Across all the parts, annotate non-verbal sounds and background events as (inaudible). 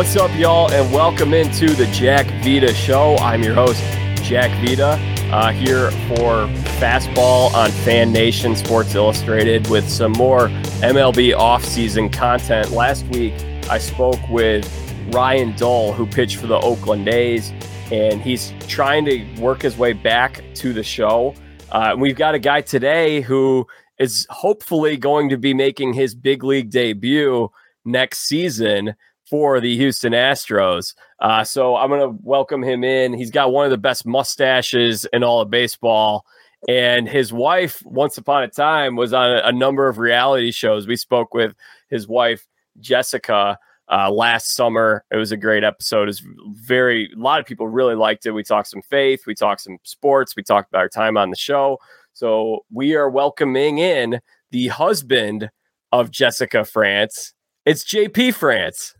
What's up, y'all, and welcome into the Jack Vita Show. I'm your host, Jack Vita, uh, here for Fastball on Fan Nation Sports Illustrated with some more MLB offseason content. Last week, I spoke with Ryan Dull, who pitched for the Oakland A's, and he's trying to work his way back to the show. Uh, we've got a guy today who is hopefully going to be making his big league debut next season for the Houston Astros. Uh, so I'm going to welcome him in. He's got one of the best mustaches in all of baseball. And his wife, once upon a time, was on a, a number of reality shows. We spoke with his wife, Jessica, uh, last summer. It was a great episode. It's very, a lot of people really liked it. We talked some faith, we talked some sports, we talked about our time on the show. So we are welcoming in the husband of Jessica France. It's JP France.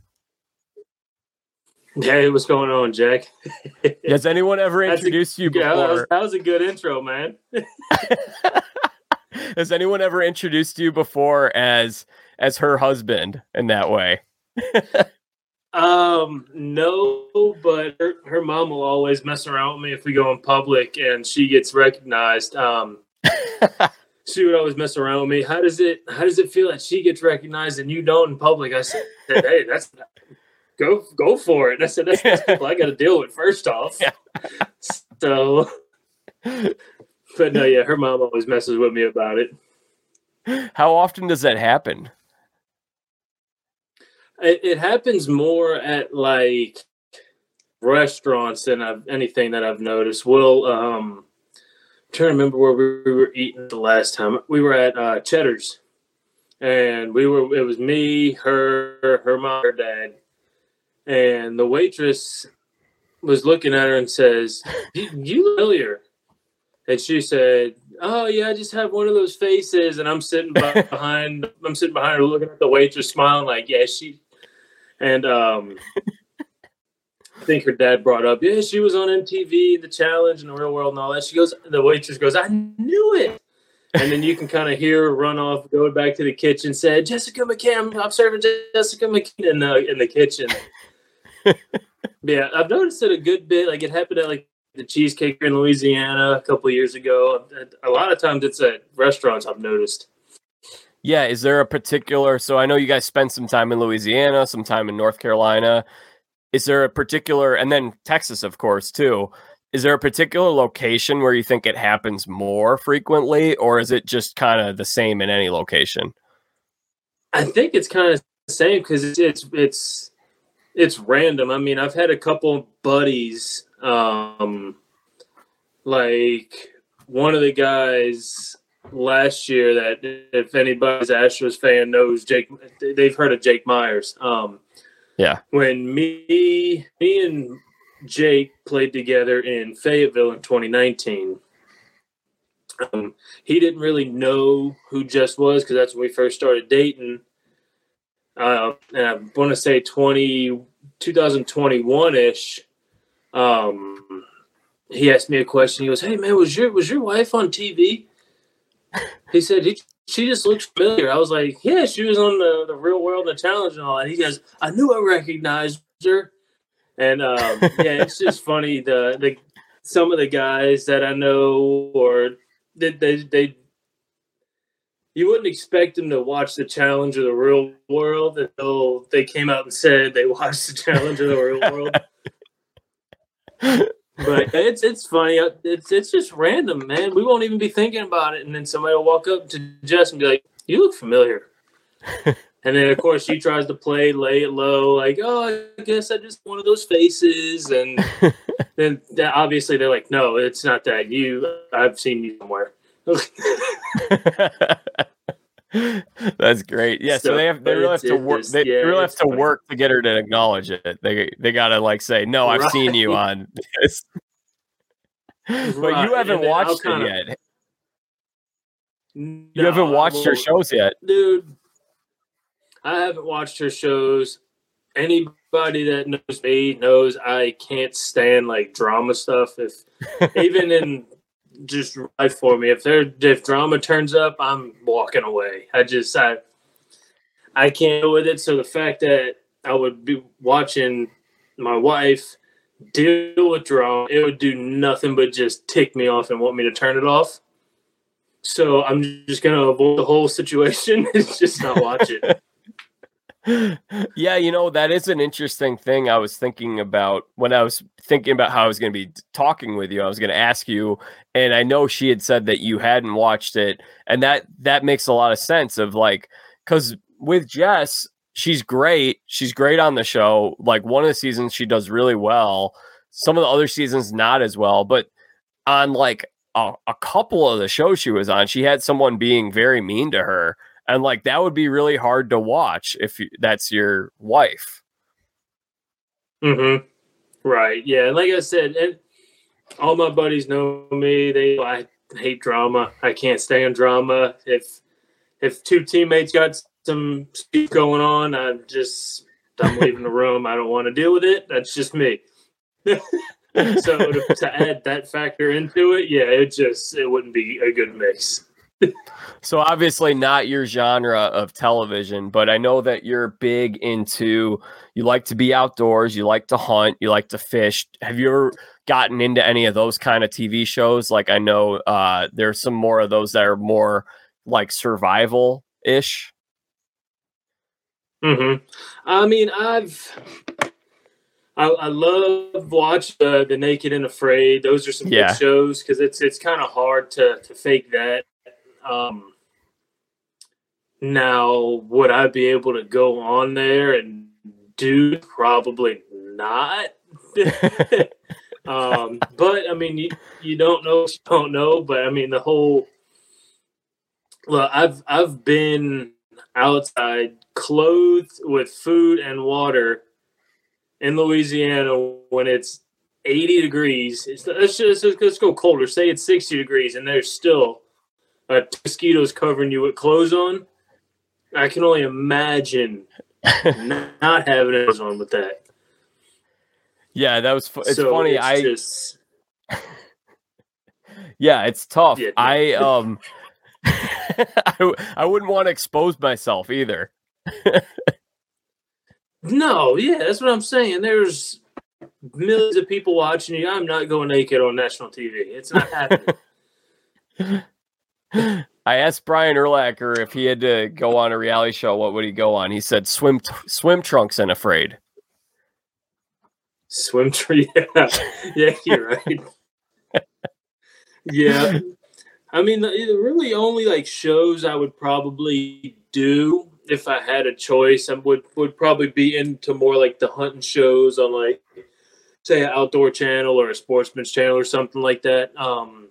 Hey, what's going on, Jack? (laughs) Has anyone ever introduced a, you before? Yeah, that, was, that was a good intro, man. (laughs) Has anyone ever introduced you before as as her husband in that way? (laughs) um, no, but her, her mom will always mess around with me if we go in public and she gets recognized. Um, she would always mess around with me. How does it how does it feel that she gets recognized and you don't in public? I said, hey, that's go go for it. And I said, that's, that's people I got to deal with first off. (laughs) Yeah. So, but no, yeah, her mom always messes with me about it. How often does that happen? It, it happens more at like restaurants than I've anything that I've noticed. We'll um, I'm trying to remember where we were eating the last time. We were at uh, Cheddar's, and we were. It was me, her, her mom, her dad, and the waitress was looking at her and says, "You familiar?" And she said, "Oh yeah, I just have one of those faces." And I'm sitting (laughs) behind, I'm sitting behind her, looking at the waitress, smiling like, "Yeah, she." And um, I think her dad brought up, "Yeah, she was on MTV, The Challenge, and The Real World, and all that." She goes, the waitress goes, "I knew it." and then you can kind of hear her run off, go back to the kitchen, said, "Jessica McCann, I'm serving Jessica McCann in the in the kitchen." Yeah, I've noticed it a good bit. Like it happened at like the cheesecake in Louisiana a couple years ago. A lot of times it's at restaurants. I've noticed. Yeah, is there a particular? So I know you guys spent some time in Louisiana, some time in North Carolina. Is there a particular, and then Texas, of course, too. Is there a particular location where you think it happens more frequently, or is it just kind of the same in any location? I think it's kind of the same because it's, it's it's random. I mean, I've had a couple buddies, um, like one of the guys last year that if anybody's Astros fan knows Jake, they've heard of Jake Meyers. Um, yeah. When me, me and Jake played together in Fayetteville in 2019. Um, he didn't really know who Jess was because that's when we first started dating uh, and I want to say 20, 2021 ish. Um, he asked me a question. He goes, "Hey man, was your was your wife on TV?" He said he, she just looks familiar. I was like, "Yeah, she was on the, the Real World and the Challenge and all that." He goes, "I knew I recognized her." And um, (laughs) yeah, it's just funny the the some of the guys that I know or they they, they you wouldn't expect them to watch the challenge of the real world until they came out and said they (laughs) watched the challenge of the real world. but (laughs) it's it's funny. Uh, it's it's just random, man. We won't even be thinking about it, and then somebody will walk up to Jess and be like, "You look familiar." (laughs) and then of course she tries to play lay it low, like, "Oh, I guess I just one of those faces," and then obviously they're like, "No, it's not that. You, I've seen you somewhere." (laughs) That's great. Yeah, so, so they have they really have to work. They yeah, really have to funny. work to get her to acknowledge it. They they gotta like say, "No, I've right. seen you on this," (laughs) but you haven't watched it yet. No, you haven't watched her shows yet, dude. I haven't watched her shows. Anybody that knows me knows I can't stand like drama stuff. If even in just right for me. If there if drama turns up, I'm walking away. I just I I can't deal with it. So the fact that I would be watching my wife deal with drama. It would do nothing but just tick me off and want me to turn it off. So I'm just gonna avoid the whole situation. (laughs) it's just not watch it. (laughs) (laughs) yeah, you know, that is an interesting thing I was thinking about when I was thinking about how I was going to be talking with you. I was going to ask you and I know she had said that you hadn't watched it and that that makes a lot of sense of like cuz with Jess, she's great. She's great on the show. Like one of the seasons she does really well. Some of the other seasons not as well, but on like a, a couple of the shows she was on, she had someone being very mean to her and like that would be really hard to watch if you, that's your wife. Mm-hmm. Right. Yeah. Like I said, and all my buddies know me. They I hate drama. I can't stand drama. If if two teammates got some speed going on, I'm just I'm leaving the room. I don't want to deal with it. That's just me. (laughs) so to, to add that factor into it, yeah, it just it wouldn't be a good mix so obviously not your genre of television, but I know that you're big into you like to be outdoors, you like to hunt, you like to fish. Have you ever gotten into any of those kind of TV shows? Like I know uh there's some more of those that are more like survival ish. Mm-hmm. I mean, I've I, I love watch the the Naked and Afraid. Those are some yeah. good shows because it's it's kind of hard to to fake that. Um, now, would I be able to go on there and do? Probably not. (laughs) um, but I mean, you, you don't know, you don't know. But I mean, the whole. Well, I've I've been outside, clothed with food and water, in Louisiana when it's 80 degrees. It's, let's just let's go colder. Say it's 60 degrees, and there's still uh, mosquitoes covering you with clothes on. I can only imagine (laughs) not having it on with that. Yeah, that was. Fu- it's so funny. It's I just. (laughs) yeah, it's tough. Yeah, I (laughs) um. I, I wouldn't want to expose myself either. no, yeah, that's what I'm saying. There's millions of people watching you. I'm not going naked on national TV. It's not happening. I asked Brian Urlacher if he had to go on a reality show, what would he go on? He said swim swim trunks and afraid. Swim tree, (laughs) yeah, yeah, you're right. yeah, I mean, the, the really only like shows I would probably do if I had a choice, I would would probably be into more like the hunting shows on like say an outdoor channel or a sportsman's channel or something like that. Um,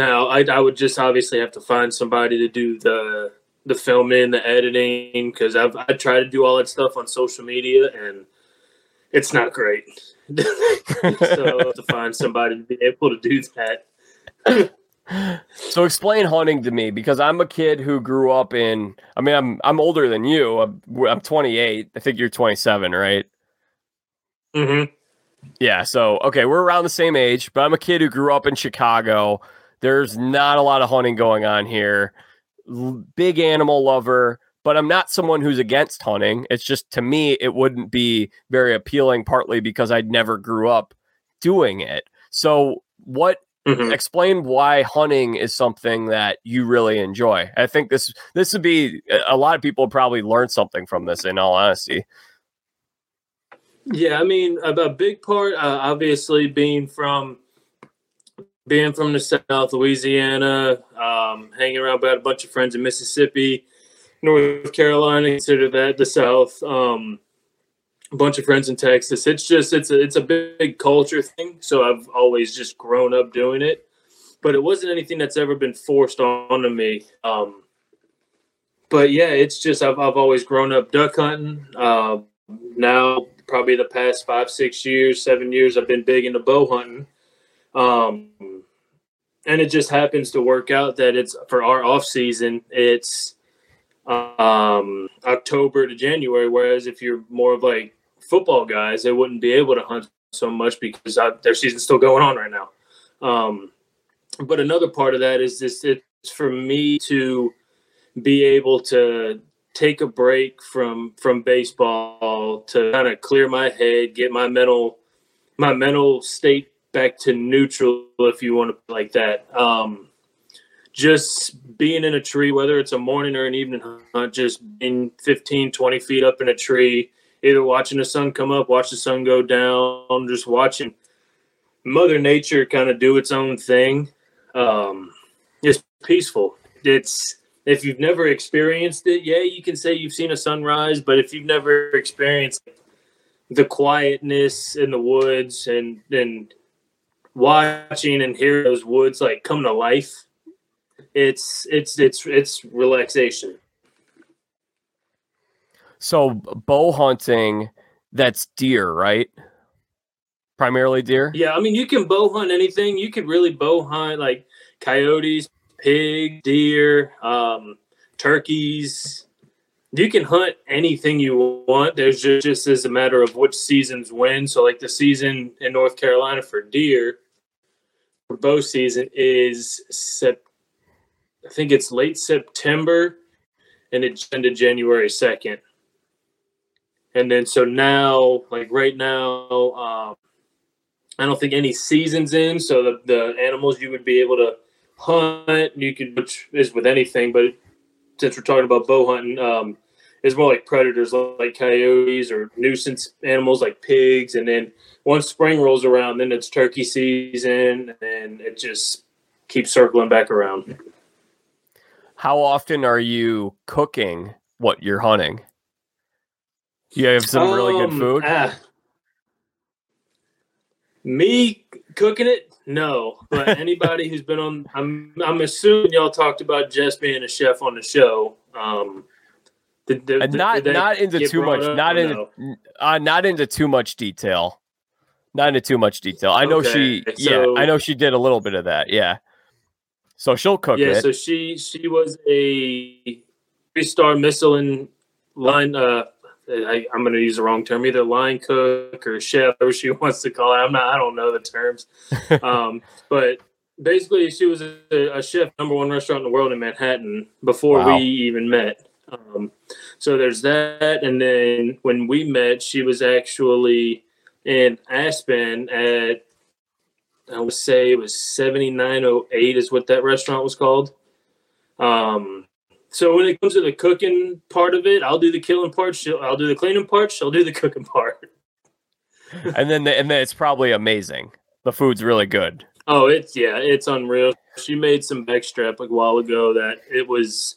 now, I, I would just obviously have to find somebody to do the the filming, the editing, because I've I try to do all that stuff on social media, and it's not great. (laughs) so I'll have to find somebody to be able to do that. so explain hunting to me because I'm a kid who grew up in. I mean, I'm I'm older than you. I'm, I'm 28. I think you're 27, right? Mm-hmm. Yeah. So okay, we're around the same age, but I'm a kid who grew up in Chicago. There's not a lot of hunting going on here. Big animal lover, but I'm not someone who's against hunting. It's just to me, it wouldn't be very appealing, partly because I never grew up doing it. So, what Mm-hmm. explain why hunting is something that you really enjoy i think this this would be a lot of people probably learn something from this in all honesty yeah i mean a, a big part uh, obviously being from being from the South, Louisiana, um, hanging around with a bunch of friends in Mississippi, North Carolina, consider that the South. Um, a bunch of friends in Texas. It's just it's a it's a big culture thing. So I've always just grown up doing it, but it wasn't anything that's ever been forced onto me. Um, but yeah, it's just I've I've always grown up duck hunting. Uh, now probably the past five six years, seven years, I've been big into bow hunting. Um, and it just happens to work out that it's for our off season. It's um, October to January. Whereas if you're more of like football guys, they wouldn't be able to hunt so much because I, their season's still going on right now. Um, but another part of that is this: it's for me to be able to take a break from from baseball to kind of clear my head, get my mental my mental state back to neutral, if you want to like that. Um, just being in a tree, whether it's a morning or an evening hunt, just being 15, 20 feet up in a tree, either watching the sun come up, watch the sun go down, just watching Mother Nature kind of do its own thing. Um, it's peaceful. It's if you've never experienced it, yeah, you can say you've seen a sunrise, but if you've never experienced the quietness in the woods and and watching and hearing those woods like come to life, it's it's it's it's relaxation. So bow hunting, that's deer, right? Primarily deer. Yeah, I mean you can bow hunt anything. You could really bow hunt like coyotes, pig, deer, um, turkeys. You can hunt anything you want. There's just, just as a matter of which seasons when. So, like the season in North Carolina for deer, for bow season is sep- I think it's late September, and it's into January second. And then so now, like right now, um, I don't think any seasons in. So the the animals you would be able to hunt. You could, which is with anything, but since we're talking about bow hunting, um, is more like predators like coyotes or nuisance animals like pigs. And then once spring rolls around, then it's turkey season, and it just keeps circling back around. How often are you cooking what you're hunting? You have some really good Um, food. ah. Me cooking it, no. But (laughs) anybody who's been on, I'm I'm assuming y'all talked about Jess being a chef on the show. Um, did, did, and did not not into too much not into no? uh, not into too much detail not into too much detail i know she Okay, yeah i know she did a little bit of that yeah so she'll cook Yeah, it so she she was a three star Michelin line. Uh, I, I'm going to use the wrong term, either line cook or chef, or she (laughs) wants to call it. I'm not. I don't know the terms. (laughs) um, but basically, she was a, a chef, number one restaurant in the world in Manhattan before Wow. we even met. Um, so there's that, and then when we met, she was actually in Aspen at I would say it was 7908 is what that restaurant was called. Um, so when it comes to the cooking part of it, I'll do the killing part. She'll, I'll do the cleaning part. She'll do the cooking part. (laughs) and then the, and then it's probably amazing the food's really good Oh, it's yeah, it's unreal. She made some backstrap like a while ago that it was,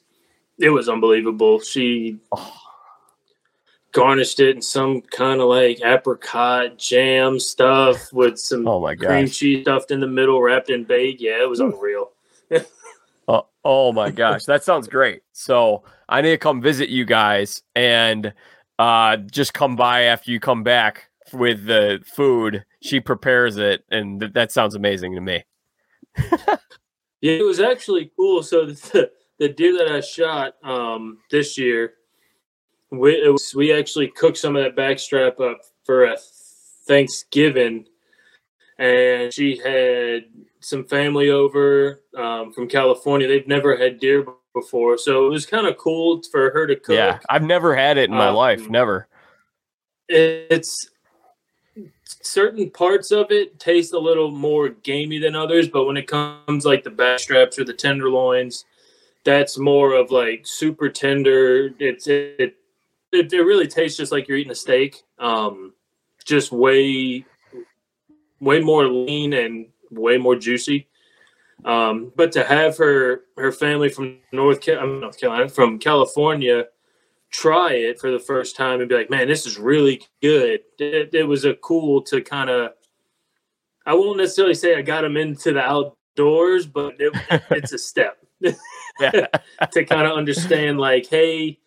it was unbelievable. She Oh. (sighs) garnished it in some kind of like apricot jam stuff with some oh my cream gosh cheese stuffed in the middle, wrapped in bake. Yeah, it was unreal. (laughs) oh, my (laughs) gosh that sounds great. So i need to come visit you guys and uh just come by after you come back with the food. She prepares it and th- that sounds amazing to me. (laughs) Yeah, it was actually cool. So the, the deer that I shot um, this year, we it was, we actually cooked some of that backstrap up for a Thanksgiving, and she had some family over um, from California. They've never had deer before, so it was kind of cool for her to cook. yeah i've never had it in my Um, life never it's certain parts of it taste a little more gamey than others, but when it comes like the back straps or the tenderloins, that's more of like super tender. It's it it, it really tastes just like you're eating a steak. Um, just way way more lean and way more juicy. Um, but to have her her family from North I mean, North Carolina from California try it for the first time and be like, man, this is really good. It, it was a cool to kind of, I won't necessarily say I got them into the outdoors, but it, (laughs) it's a step (laughs) to kind of understand like, hey,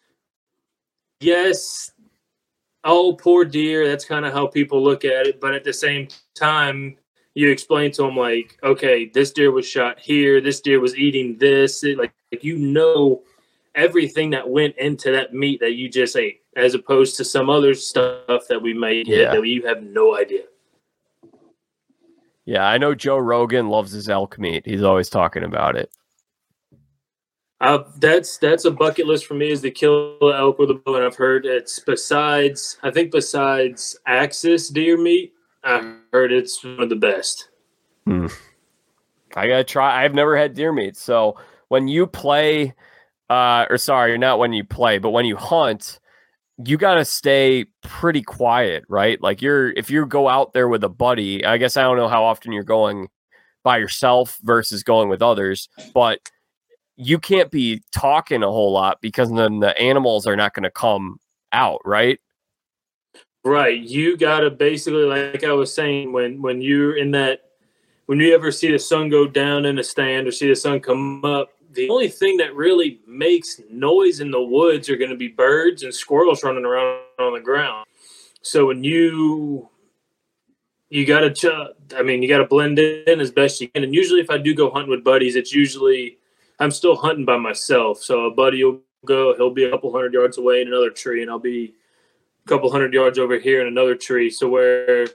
yes, oh, poor dear. That's kind of how people look at it. But at the same time, you explain to them like, okay, this deer was shot here. This deer was eating this. It, like, like you know everything that went into that meat that you just ate, as opposed to some other stuff that we may get Yeah. that you have no idea. Yeah, I know Joe Rogan loves his elk meat. He's always talking about it. Uh, that's that's a bucket list for me is to kill elk with a bow, and I've heard it's besides I think besides axis deer meat, I heard it's one of the best. Hmm. I gotta try. I've never had deer meat, so when you play, uh, or sorry, not when you play, but when you hunt, you gotta stay pretty quiet, right? Like you're if you go out there with a buddy, I guess I don't know how often you're going by yourself versus going with others, but you can't be talking a whole lot because then the animals are not going to come out, right? Right. You got to basically, like I was saying, when when you're in that, when you ever see the sun go down in a stand or see the sun come up, the only thing that really makes noise in the woods are going to be birds and squirrels running around on the ground. So when you you got to, ch- I mean, you got to blend in as best you can. And usually, if I do go hunting with buddies, it's usually I'm still hunting by myself. So a buddy will go, he'll be a couple hundred yards away in another tree, and I'll be couple hundred yards over here in another tree. So where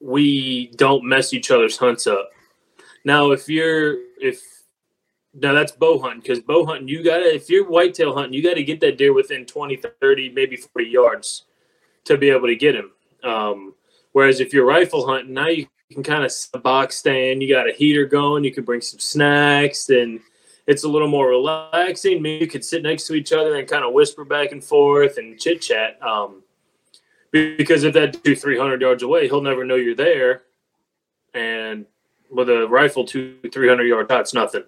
we don't mess each other's hunts up. Now, if you're if now that's bow hunting because bow hunting you gotta if you're whitetail hunting you got to get that deer within 20 30 maybe 40 yards to be able to get him um, whereas if you're rifle hunting now you can kind of box stand. You got a heater going. You can bring some snacks, and it's a little more relaxing. Maybe you could sit next to each other and kind of whisper back and forth and chit chat. Um, because if that two three hundred yards away, he'll never know you're there, and with a rifle two three hundred yard shot's nothing.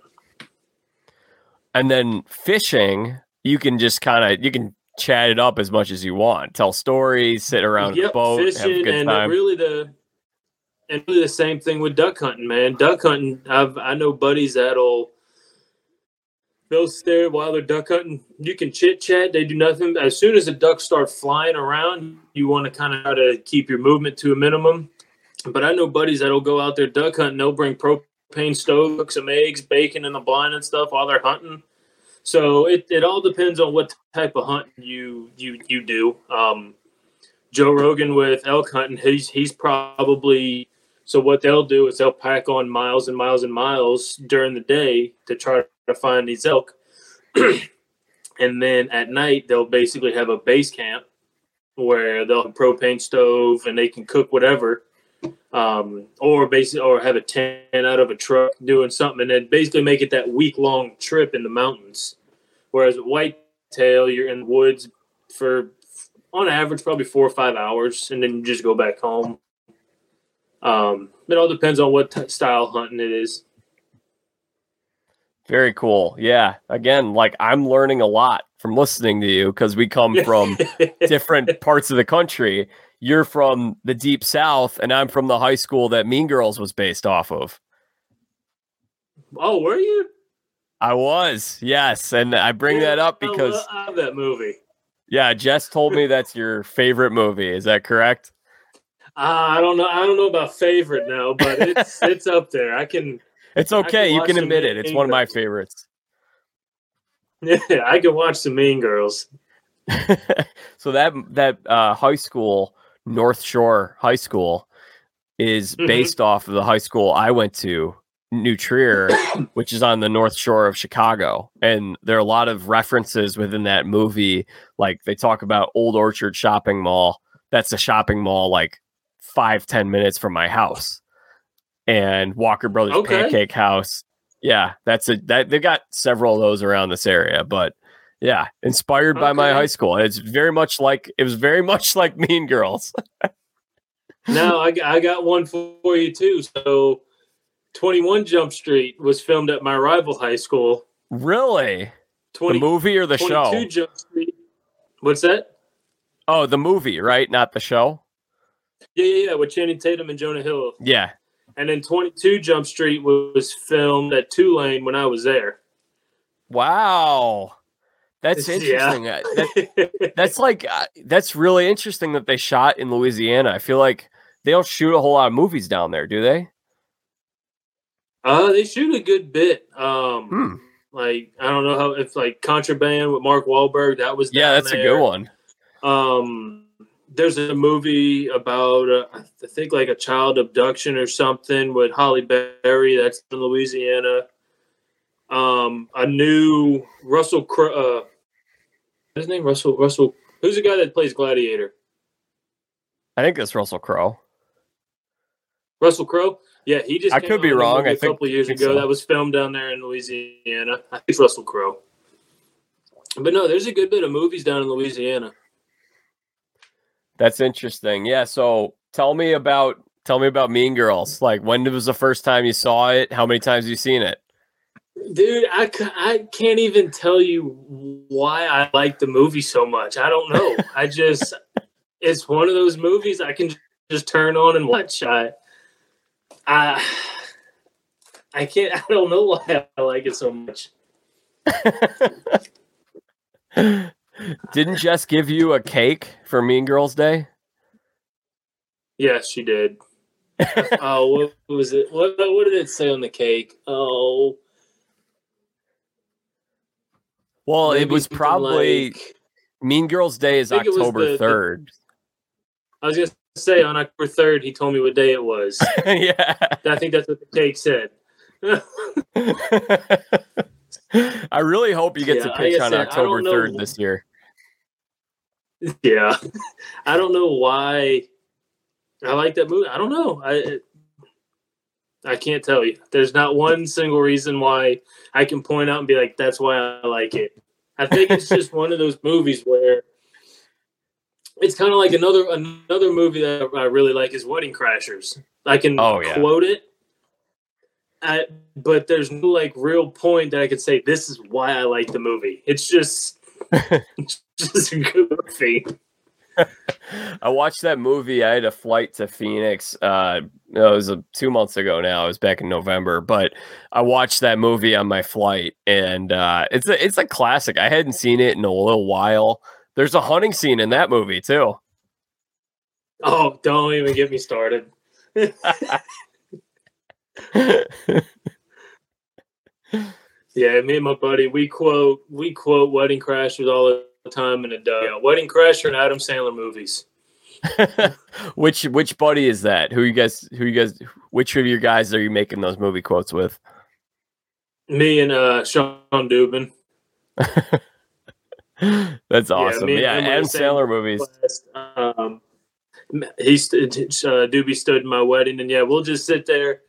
And then fishing, you can just kind of you can chat it up as much as you want, tell stories, sit around yep, the boat, fishing, have a good and time. Really, the and really the same thing with duck hunting, man. Duck hunting, I've I know buddies that'll they'll while they're duck hunting. You can chit chat. They do nothing. As soon as the ducks start flying around, you want to kind of try to keep your movement to a minimum. But I know buddies that'll go out there duck hunting. They'll bring propane stove, cook some eggs, bacon in the blind and stuff while they're hunting. So it, it all depends on what type of hunt you you you do. Um, Joe Rogan with elk hunting, he's he's probably so what they'll do is they'll pack on miles and miles and miles during the day to try to find these elk. (clears throat) and then at night they'll basically have a base camp where they'll have a propane stove and they can cook whatever. Um, or basically or have a tent out of a truck doing something and then basically make it that week long trip in the mountains. Whereas at whitetail, you're in the woods for on average probably four or five hours and then you just go back home um, it all depends on what t- style hunting it is. Very cool. Yeah. Again, like I'm learning a lot from listening to you because we come from (laughs) different parts of the country. You're from the deep south, and I'm from the high school that Mean Girls was based off of. Oh, were you? I was, yes. And I bring yeah, that up because I love that movie. Yeah, Jess told me that's your favorite movie. Is that correct? Uh, I don't know. I don't know about favorite now, but it's (laughs) it's up there. I can. It's okay. You can admit it. It's one of my favorites. (laughs) Yeah, I can watch the Mean Girls. (laughs) so that that uh, high school, North Shore High School, is mm-hmm. based off of the high school I went to, New Trier, (coughs) which is on the North Shore of Chicago. And there are a lot of references within that movie. Like they talk about Old Orchard Shopping Mall. That's a shopping mall like five ten minutes from my house, and Walker Brothers okay. Pancake House. Yeah, that's a that they've got several of those around this area, but yeah, inspired by my high school. It's very much like it was very (laughs) much like Mean Girls. (laughs) no, I, I got one for you too. So, Twenty One Jump Street was filmed at my rival high school. Really? 20, the movie or the show? Jump Street. What's that? Oh, the movie, right? Not the show. Yeah, yeah, yeah, with Channing Tatum and Jonah Hill. Yeah. And then 22 Jump Street was filmed at Tulane when I was there. Wow. That's interesting. Yeah. that, (laughs) that's like uh, that's really interesting that they shot in Louisiana. I feel like they don't shoot a whole lot of movies down there, do they? Uh, they shoot a good bit. Um, hmm. like I don't know how if like Contraband with Mark Wahlberg that was yeah, that's there. a good one. Um, there's a movie about uh, I think like a child abduction or something with Halle Berry. That's in Louisiana. um, a new Russell Crowe. Uh, his name Russell Russell. Who's the guy that plays Gladiator? I think that's Russell Crowe. Russell Crowe. Yeah, he just. I could be wrong. I a think A couple years ago so. that was filmed down there in Louisiana. I think it's Russell Crowe. But no, there's a good bit of movies down in Louisiana. That's interesting. Yeah. So tell me about tell me about Mean Girls. Like when was the first time you saw it? How many times have you seen it? Dude, I, I can't even tell you why I like the movie so much. I don't know. (laughs) I just, it's one of those movies I can just turn on and watch. I, I, I can't, I don't know why I like it so much. (laughs) Didn't Jess give you a cake for Mean Girls Day? Yes, she did. (laughs) oh, what was it? What, what did it say on the cake? Oh, well, maybe it was probably like- Mean Girls Day is I think it was October third. I was gonna say on October third, he told me what day it was. (laughs) yeah. I think that's what the cake said. (laughs) I really hope you get Yeah, to pitch on said, October third this year. (laughs) Yeah, I don't know why I like that movie. I don't know. I I can't tell you. There's not one single reason why I can point out and be like, "That's why I like it." I think it's just (laughs) one of those movies where it's kind of like another another movie that I really like is Wedding Crashers. I can Oh, yeah. quote it, I, but there's no like real point that I could say this is why I like the movie. It's just it's (laughs) (laughs) just a good movie. I watched that movie. I had a flight to Phoenix. Uh, it was uh two months ago now. It was back in November, but I watched that movie on my flight, and uh, it's a it's a classic. I hadn't seen it in a little while. There's a hunting scene in that movie too. Oh, don't even get me started. (laughs) (laughs) Yeah, me and my buddy, we quote we quote Wedding Crashers all the time in a dugout. Wedding Crasher and Adam Sandler movies. (laughs) which which buddy is that? Who you guys? Who you guys? Which of your guys are you making those movie quotes with? Me and uh, Shawn Dubin. (laughs) That's awesome. Yeah, were Adam Sandler movies. Um, he st- uh, Doobie stood in my wedding, and yeah, we'll just sit there,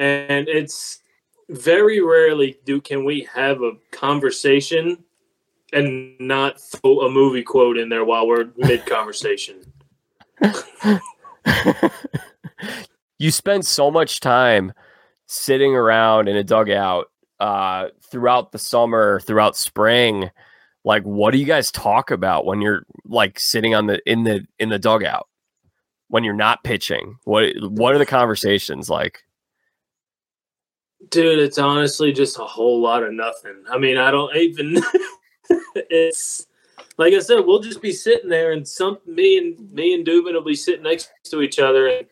and it's very rarely do can we have a conversation and not throw a movie quote in there while we're mid conversation. (laughs) you spend so much time sitting around in a dugout uh, throughout the summer, throughout spring. Like, what do you guys talk about when you're like sitting on the in the in the dugout when you're not pitching? What what are the conversations like? Dude, it's honestly just a whole lot of nothing. I mean, I don't even. (laughs) it's like I said, we'll just be sitting there, and some me and me and Dubin will be sitting next to each other, and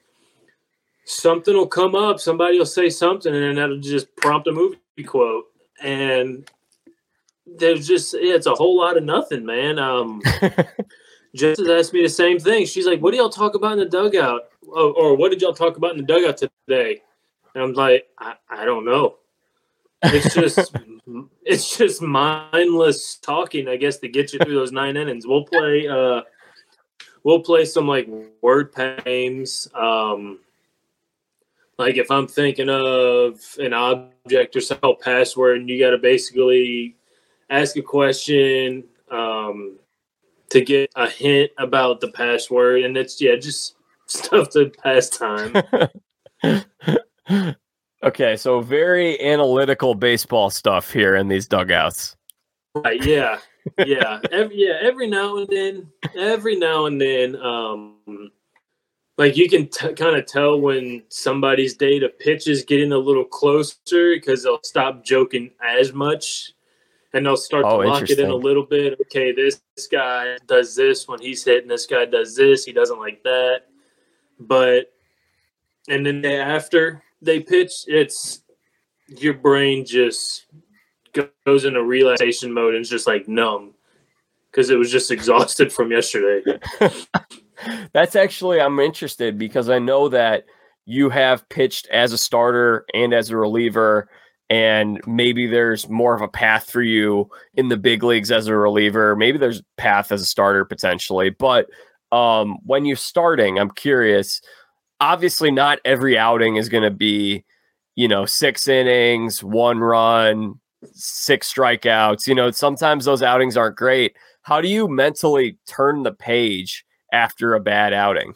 something will come up. Somebody will say something, and that'll just prompt a movie quote, and there's just yeah, it's a whole lot of nothing, man. Um, (laughs) Jess has asked me the same thing. She's like, "What do y'all talk about in the dugout?" Or, or "What did y'all talk about in the dugout today?" And I'm like, I, I don't know. It's just (laughs) it's just mindless talking, I guess, to get you through those nine innings. We'll play uh we'll play some like word games. Um like if I'm thinking of an object or some password and you gotta basically ask a question um to get a hint about the password and it's yeah, just (laughs) stuff to pass time. (laughs) okay, so very analytical baseball stuff here in these dugouts. Right. Yeah. Yeah. (laughs) Every, yeah. Every now and then, every now and then, um, like you can t- kind of tell when somebody's day to pitch is getting a little closer because they'll stop joking as much and they'll start Oh, to lock it in a little bit. Okay, this, this guy does this when he's hitting. This guy does this. He doesn't like that. But and then the after they pitch, it's your brain just goes into relaxation mode and it's just like numb because it was just (laughs) exhausted from yesterday. (laughs) That's actually I'm interested because I know that you have pitched as a starter and as a reliever and maybe there's more of a path for you in the big leagues as a reliever. Maybe there's path as a starter potentially, but um, when you're starting, I'm curious. Obviously, not every outing is going to be, you know, six innings, one run, six strikeouts. You know, sometimes those outings aren't great. How do you mentally turn the page after a bad outing?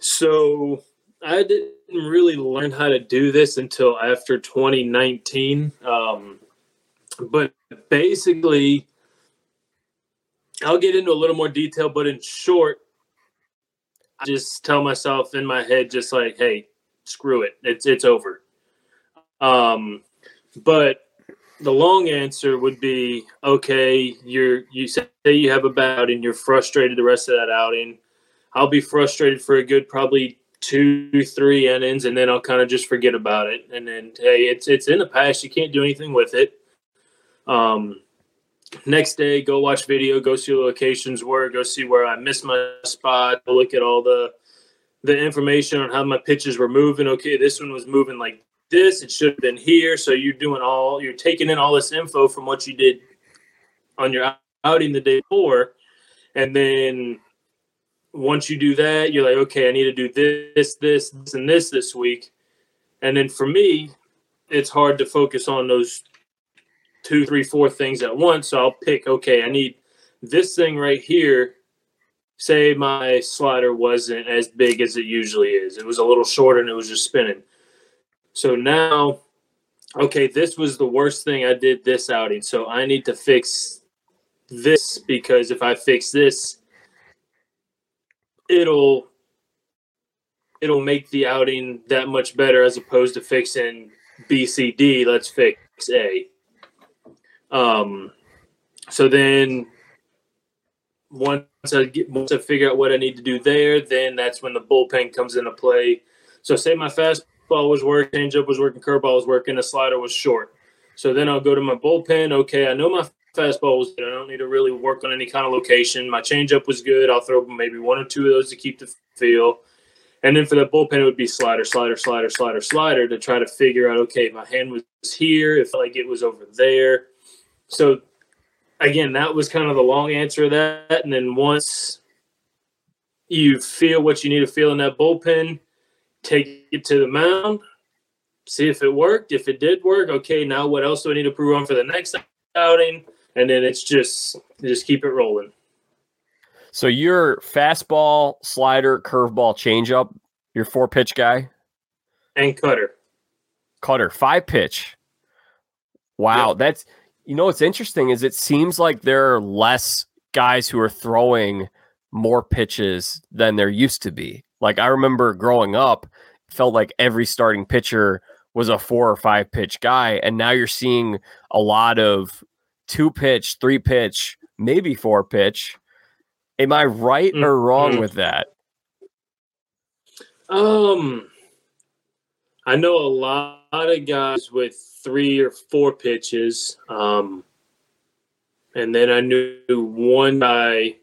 So I didn't really learn how to do this until after 2019. Um, but basically, I'll get into a little more detail, but in short, I just tell myself in my head, just like, hey, screw it. It's it's over. Um, but the long answer would be okay, you're you say you have a bad outing, you're frustrated the rest of that outing. I'll be frustrated for a good probably two, three innings, and then I'll kind of just forget about it. And then hey, it's it's in the past. You can't do anything with it. Um, next day, go watch video, go see locations where, go see where I missed my spot, look at all the the information on how my pitches were moving. Okay, this one was moving like this. It should have been here. So you're doing all you're taking in all this info from what you did on your outing the day before, and then once you do that, you're like, okay, I need to do this, this, this, and this this week. And then for me, it's hard to focus on those two, three, four things at once. So I'll pick, okay, I need this thing right here. Say my slider wasn't as big as it usually is. It was a little shorter and it was just spinning. So now, okay, this was the worst thing I did this outing. So I need to fix this because if I fix this, it'll it'll make the outing that much better as opposed to fixing B, C, D. Let's fix A. Um, so then once I get once I figure out what I need to do there, then that's when the bullpen comes into play. So say my fastball was working, changeup was working, curveball was working, the slider was short. So then I'll go to my bullpen. Okay, I know my fastball was good. I don't need to really work on any kind of location. My changeup was good. I'll throw maybe one or two of those to keep the feel. And then for the bullpen, it would be slider, slider, slider, slider, slider to try to figure out, okay, my hand was here. It felt like it was over there. So again, that was kind of the long answer of that. And then once you feel what you need to feel in that bullpen, take it to the mound, see if it worked. If it did work, okay, now what else do I need to prove on for the next outing? and then it's just just keep it rolling. So your fastball, slider, curveball, changeup, your four pitch guy, and cutter, cutter, five pitch. Wow, yep. that's you know what's interesting is it seems like there are less guys who are throwing more pitches than there used to be. Like I remember growing up, felt like every starting pitcher was a four or five pitch guy, and now you're seeing a lot of two pitch, three pitch, maybe four pitch. Am I right mm-hmm. or wrong mm-hmm. with that? Um, I know a lot of guys with three or four pitches. Um, and then I knew one guy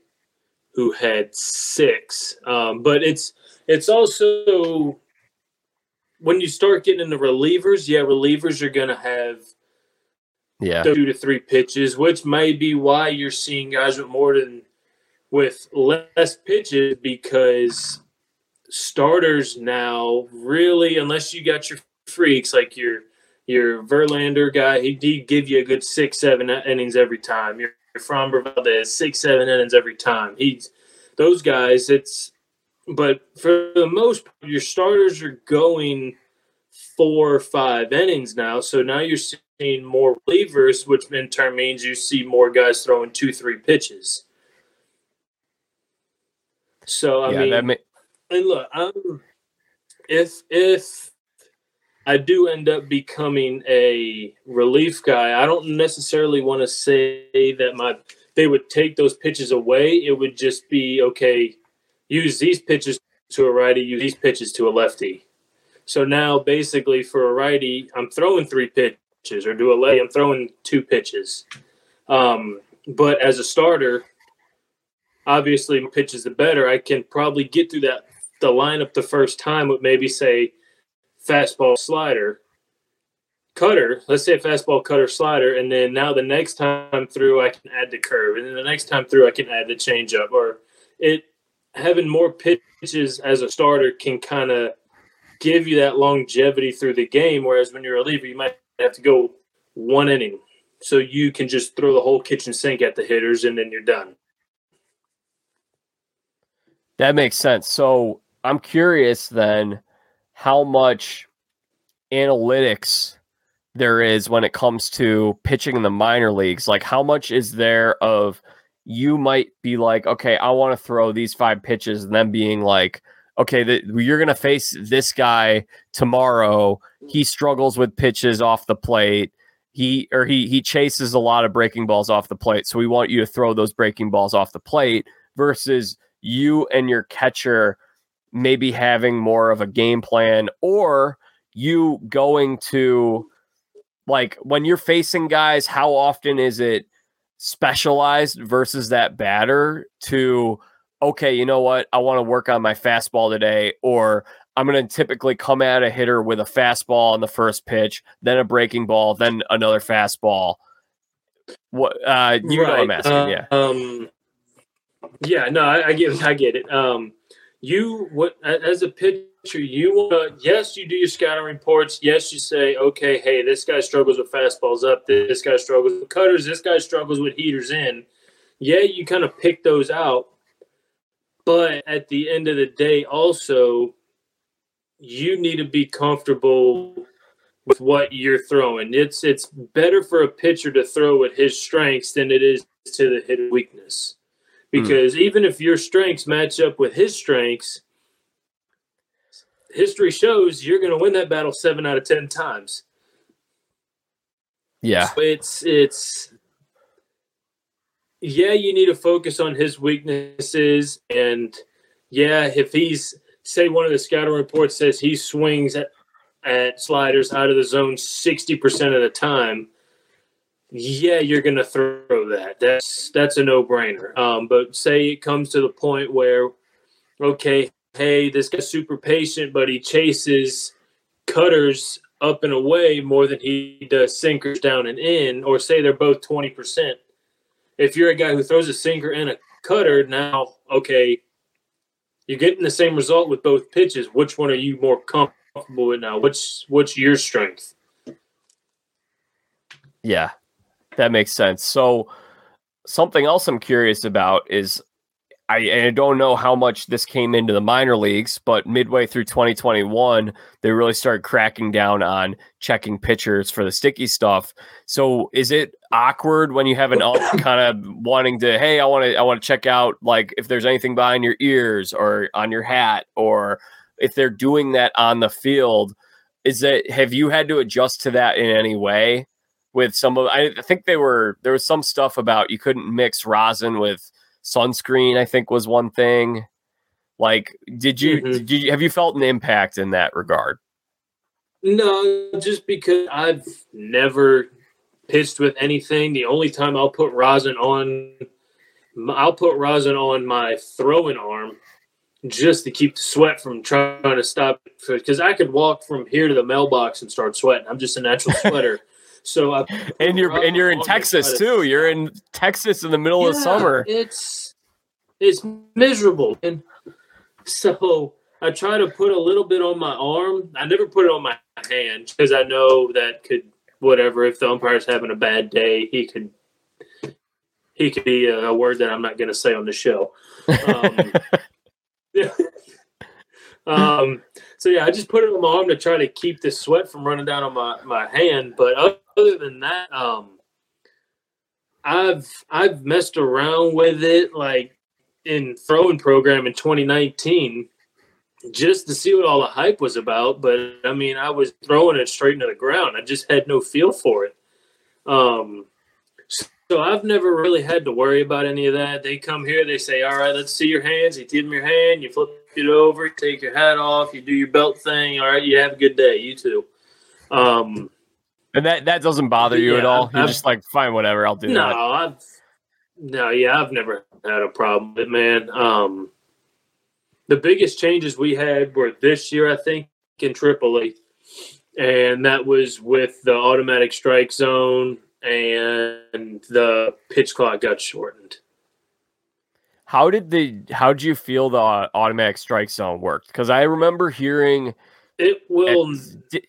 who had six. Um, but it's it's also when you start getting into relievers, yeah, relievers are going to have yeah two to three pitches, which may be why you're seeing guys with more than with less pitches because starters now really, unless you got your freaks like your your Verlander guy, he did give you a good six seven innings every time. Your, your Framber Valdez six seven innings every time. He's those guys. It's but for the most part, your starters are going four or five innings now. So now you're seeing more relievers, which in turn means you see more guys throwing two, three pitches. So I yeah, mean, may- and look, if if I do end up becoming a relief guy, I don't necessarily want to say that my they would take those pitches away. It would just be okay. Use these pitches to a righty. Use these pitches to a lefty. So now, basically, for a righty, I'm throwing three pitches, or do a lay, I'm throwing two pitches. Um, but as a starter, obviously, pitches the better. I can probably get through that the lineup the first time with maybe say fastball slider, cutter, let's say fastball cutter slider, and then now the next time through I can add the curve, and then the next time through I can add the changeup, or it having more pitches as a starter can kind of give you that longevity through the game. Whereas when you're a reliever, you might have to go one inning, so you can just throw the whole kitchen sink at the hitters, and then you're done. That makes sense. So I'm curious then how much analytics there is when it comes to pitching in the minor leagues. Like, how much is there of you might be like, okay, I want to throw these five pitches, and then being like, okay, the, you're going to face this guy tomorrow. He struggles with pitches off the plate. He or he he chases a lot of breaking balls off the plate. So we want you to throw those breaking balls off the plate versus you and your catcher maybe having more of a game plan or you going to like when you're facing guys, how often is it specialized versus that batter to okay, you know what? I want to work on my fastball today, or I'm going to typically come at a hitter with a fastball on the first pitch, then a breaking ball, then another fastball. What uh, you right. know I'm asking, uh, yeah. Um, yeah, no, I, I, get, I get it. Um, you what as a pitcher you want to yes you do your scouting reports. Yes you say okay hey this guy struggles with fastballs up. This guy struggles with cutters. This guy struggles with heaters in. Yeah you kind of pick those out. But at the end of the day also you need to be comfortable with what you're throwing. It's it's better for a pitcher to throw at his strengths than it is to the hit weakness because mm. even if your strengths match up with his strengths history shows you're going to win that battle seven out of ten times. Yeah, so it's it's yeah, you need to focus on his weaknesses, and yeah, if he's say one of the scouting reports says he swings at, at sliders out of the zone sixty percent of the time. Yeah, you're gonna throw that. That's that's a no brainer. Um, but say it comes to the point where, okay, hey, this guy's super patient, but he chases cutters up and away more than he does sinkers down and in, or say they're both 20%. If you're a guy who throws a sinker and a cutter, now, okay, you're getting the same result with both pitches. Which one are you more comfortable with now? Which what's your strength? Yeah, that makes sense. So something else I'm curious about is I, I don't know how much this came into the minor leagues, but midway through 2021, they really started cracking down on checking pitchers for the sticky stuff. So is it awkward when you have an ump (coughs) kind of wanting to, hey, I want to I want to check out like if there's anything behind your ears or on your hat, or if they're doing that on the field, is that have you had to adjust to that in any way? With some of I think they were there was some stuff about you couldn't mix rosin with sunscreen i think was one thing. Like did you, mm-hmm. did you have you felt an impact in that regard? No just because i've never pitched with anything. The only time i'll put rosin on i'll put rosin on my throwing arm just to keep the sweat from trying to stop because i could walk from here to the mailbox and start sweating. I'm just a natural (laughs) sweater so I (laughs) and you're and you're in Texas too. You're in Texas in the middle yeah, of summer. It's it's miserable, and so I try to put a little bit on my arm. I never put it on my hand because I know that could whatever. If the umpire's having a bad day, he could he could be a, a word that I'm not going to say on the show. Um, (laughs) (laughs) um, so yeah, I just put it on my arm to try to keep the sweat from running down on my, my hand. But other than that, um, I've I've messed around with it like in throwing program in 2019 just to see what all the hype was about. But I mean, I was throwing it straight into the ground. I just had no feel for it. Um, so I've never really had to worry about any of that. They come here, they say, "All right, let's see your hands." You give them your hand, you flip it over, take your hat off, you do your belt thing. All right, you have a good day. You too. Um, and that that doesn't bother you yeah, at all. You're I've, just like, fine, whatever, I'll do no, that. No, I've no, yeah, I've never had a problem with it, man. Um, the biggest changes we had were this year, I think, in Triple-A. and that was with the automatic strike zone and the pitch clock got shortened. How did the how did you feel the automatic strike zone worked? Because I remember hearing it will. At,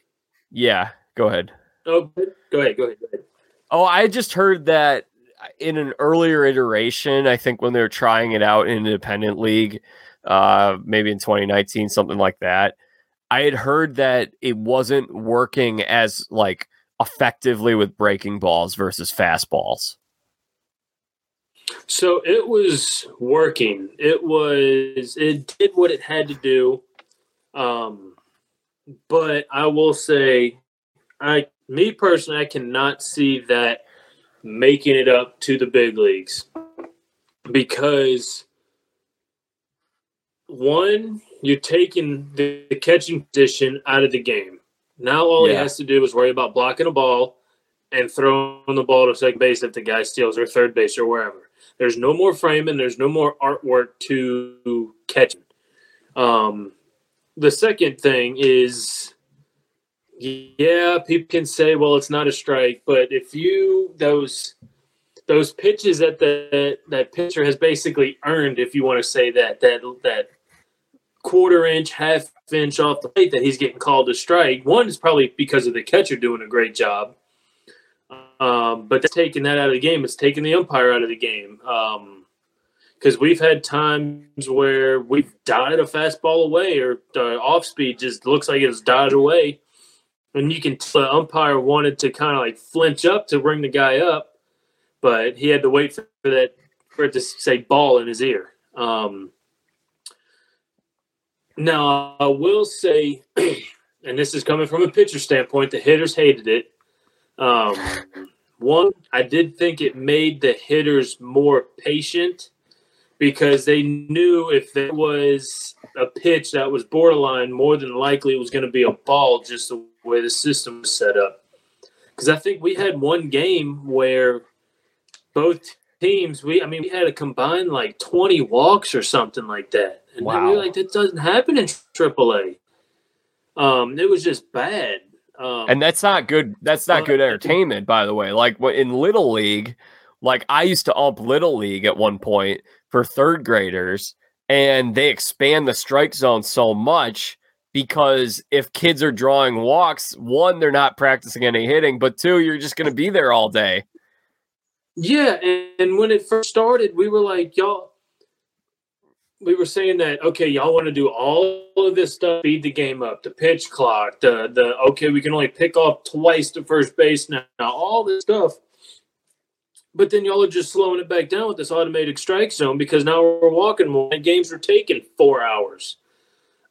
yeah, go ahead. Oh, go ahead. Go ahead. Go ahead. Oh, I just heard that in an earlier iteration. I think when they were trying it out in independent league, uh, maybe in 2019, something like that. I had heard that it wasn't working as like effectively with breaking balls versus fastballs. So it was working. It was it did what it had to do. Um but I will say I me personally I cannot see that making it up to the big leagues because one you're taking the, the catching position out of the game. Now all yeah. he has to do is worry about blocking a ball and throwing the ball to second base if the guy steals or third base or wherever. There's no more framing. There's no more artwork to catching. Um, the second thing is, yeah, people can say, well, it's not a strike, but if you those those pitches that the that pitcher has basically earned, if you want to say that that that quarter inch, half inch off the plate that he's getting called a strike. One is probably because of the catcher doing a great job. Um, but taking that out of the game. It's taking the umpire out of the game. Because um, we've had times where we've dotted a fastball away or the off speed just looks like it's dotted away. And you can tell the umpire wanted to kind of like flinch up to bring the guy up, but he had to wait for that for it to say ball in his ear. Um, now, I will say, (clears throat) and this is coming from a pitcher standpoint, the hitters hated it. Um, one, I did think it made the hitters more patient because they knew if there was a pitch that was borderline, more than likely it was going to be a ball just the way the system was set up. Because I think we had one game where both teams, we I mean, we had a combined like 20 walks or something like that. And wow. we were like, that doesn't happen in AAA. Um, it was just bad. Um, and that's not good. That's not good entertainment, by the way. Like in Little League, like I used to ump Little League at one point for third graders, and they expand the strike zone so much because if kids are drawing walks, one, they're not practicing any hitting, but two, you're just going to be there all day. Yeah, and, and when it first started, we were like, y'all, we were saying that okay, y'all want to do all of this stuff, speed the game up, the pitch clock, the the okay, we can only pick off twice to first base now, now all this stuff. But then y'all are just slowing it back down with this automated strike zone because now we're walking more and games are taking four hours.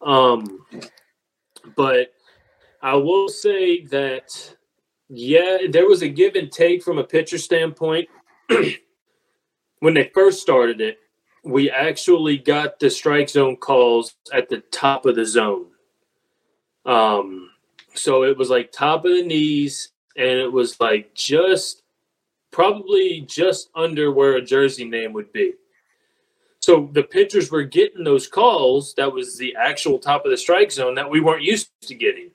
Um, but I will say that yeah, there was a give and take from a pitcher standpoint (clears throat) when they first started it we actually got the strike zone calls at the top of the zone. Um, so it was like top of the knees, and it was like just probably just under where a jersey name would be. So the pitchers were getting those calls. That was the actual top of the strike zone that we weren't used to getting.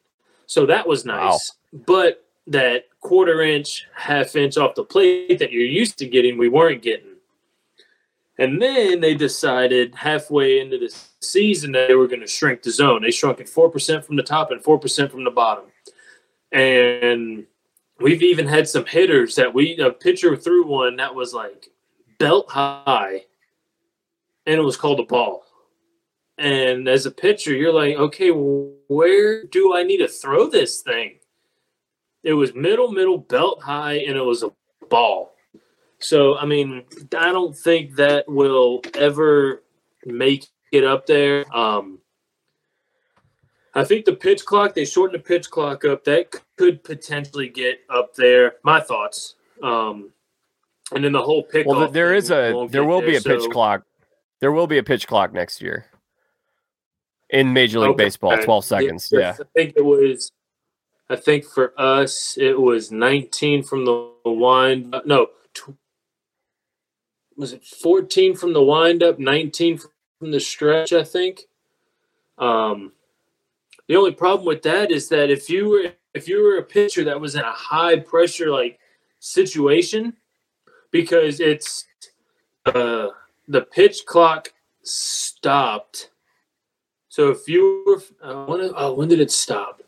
So that was nice. Wow. But that quarter inch, half inch off the plate that you're used to getting, we weren't getting. And then they decided halfway into the season that they were going to shrink the zone. They shrunk it 4% from the top and 4% from the bottom. And we've even had some hitters that we, a pitcher threw one that was like belt high and it was called a ball. And as a pitcher, you're like, okay, where do I need to throw this thing? It was middle, middle, belt high, and it was a ball. So, I mean, I don't think that will ever make it up there. Um, I think the pitch clock, they shortened the pitch clock up. That could potentially get up there. My thoughts. Um, and then the whole pick. Well, there is a there will there, be a pitch so. clock. There will be a pitch clock next year in Major League okay. Baseball. Twelve seconds. Yeah, I think it was. I think for us, it was 19 from the wind. No, was it 14 from the windup, 19 from the stretch, I think. Um, The only problem with that is that if you were if you were a pitcher that was in a high pressure like situation, because it's uh, the pitch clock stopped. So if you were, uh, when, oh, when did it stop?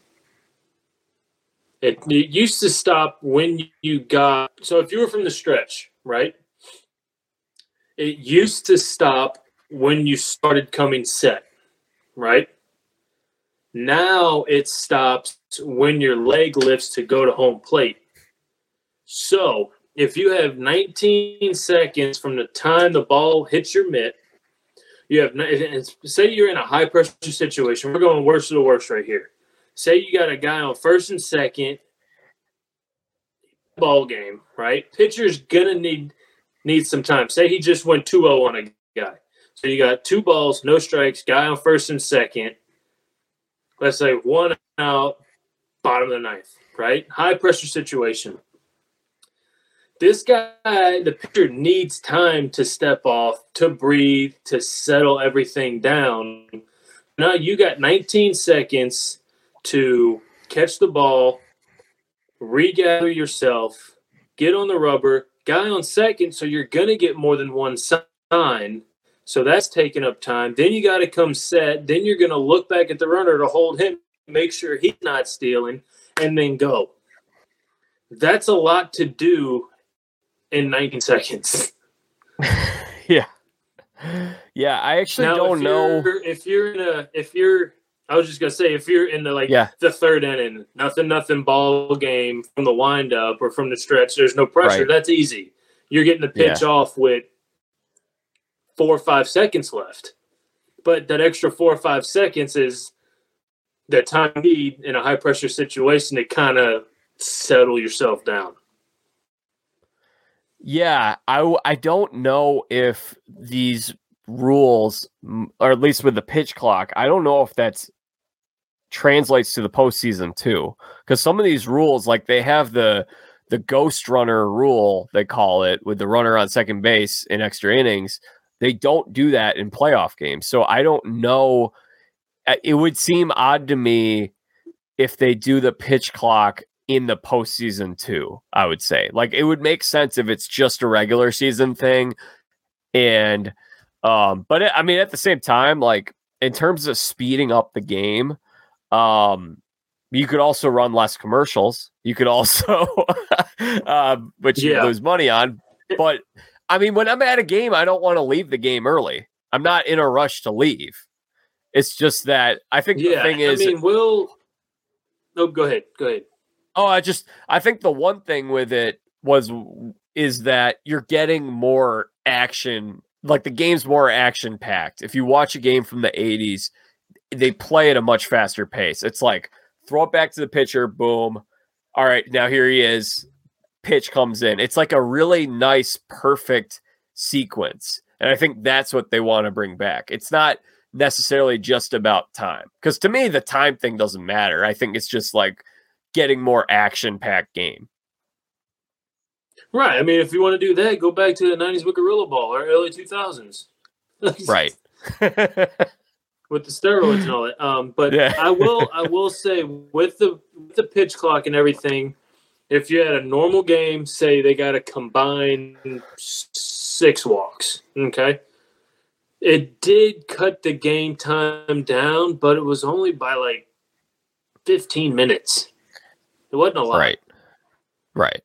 It, it used to stop when you got. So if you were from the stretch, right? It used to stop when you started coming set, right? Now it stops when your leg lifts to go to home plate. So if you have 19 seconds from the time the ball hits your mitt, you have say you're in a high pressure situation. We're going worst to the worst right here. Say you got a guy on first and second ball game, right? Pitcher's gonna need need some time. Say he just went 2-0 on a guy. So you got two balls, no strikes, guy on first and second. Let's say one out, bottom of the ninth, right? High pressure situation this guy, the pitcher needs time to step off, to breathe, to settle everything down. Now you got 19 seconds to catch the ball, regather yourself, get on the rubber, guy on second, so you're going to get more than one sign. So that's taking up time. Then you got to come set. Then you're going to look back at the runner to hold him, make sure he's not stealing, and then go. That's a lot to do in 19 seconds. (laughs) (laughs) yeah. Yeah, I actually now, don't if know if you're in a if you're I was just gonna say if you're in the like yeah. the third inning, nothing nothing ball game from the windup or from the stretch, there's no pressure. Right. That's easy. You're getting the pitch yeah. off with four or five seconds left. But that extra four or five seconds is the time need in a high pressure situation to kind of settle yourself down. Yeah, I I don't know if these rules, or at least with the pitch clock, I don't know if that's translates to the postseason too. Because some of these rules, like they have the the ghost runner rule, they call it, with the runner on second base in extra innings. They don't do that in playoff games. So I don't know. It would seem odd to me if they do the pitch clock in the postseason too. I would say like it would make sense if it's just a regular season thing, and um, but it, I mean at the same time, like in terms of speeding up the game, um, you could also run less commercials. You could also, uh, (laughs) which you lose money on. But I mean, when I'm at a game, I don't want to leave the game early. I'm not in a rush to leave. It's just that I think yeah, the thing is, I mean, we'll. No, go ahead. Go ahead. Oh, I just I think the one thing with it was is that you're getting more action. Like the game's more action packed. If you watch a game from the 80s, they play at a much faster pace. It's like throw it back to the pitcher, boom. All right, now here he is. Pitch comes in. It's like a really nice, perfect sequence. And I think that's what they want to bring back. It's not necessarily just about time. Because to me, the time thing doesn't matter. I think it's just like getting more action packed game. Right. I mean, if you want to do that, go back to the '90s with Gorilla Ball or early 2000s. (laughs) right. (laughs) with the steroids and all that. Um, but yeah. I will, I (laughs) will say with the with the pitch clock and everything, if you had a normal game, say they got to combine six walks, okay. It did cut the game time down, but it was only by like 15 minutes. It wasn't a lot. Right. Right.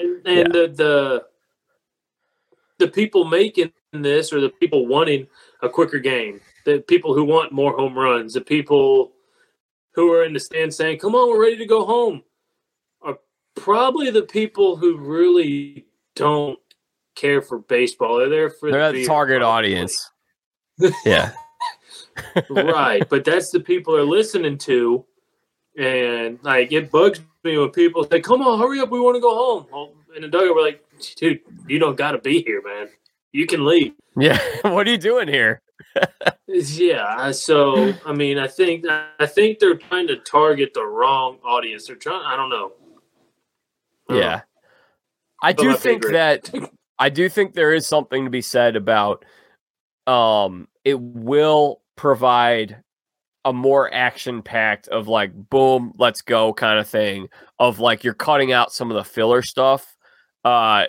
And and yeah. the the the people making this or the people wanting a quicker game, the people who want more home runs, the people who are in the stand saying, "Come on, we're ready to go home," are probably the people who really don't care for baseball. They're there for They're the target audience. (laughs) yeah. right, but that's the people they're listening to and like it bugs me when people say, "Come on, hurry up, we want to go home." Well, in the dugout, we're like, "Dude, you don't got to be here, man. You can leave." Yeah, (laughs) what are you doing here? (laughs) yeah, so I mean, I think I think they're trying to target the wrong audience. They're trying. I don't know. I don't yeah, know. I do think that (laughs) I do think there is something to be said about. Um, it will provide a more action packed of like boom, let's go kind of thing of like you're cutting out some of the filler stuff. Uh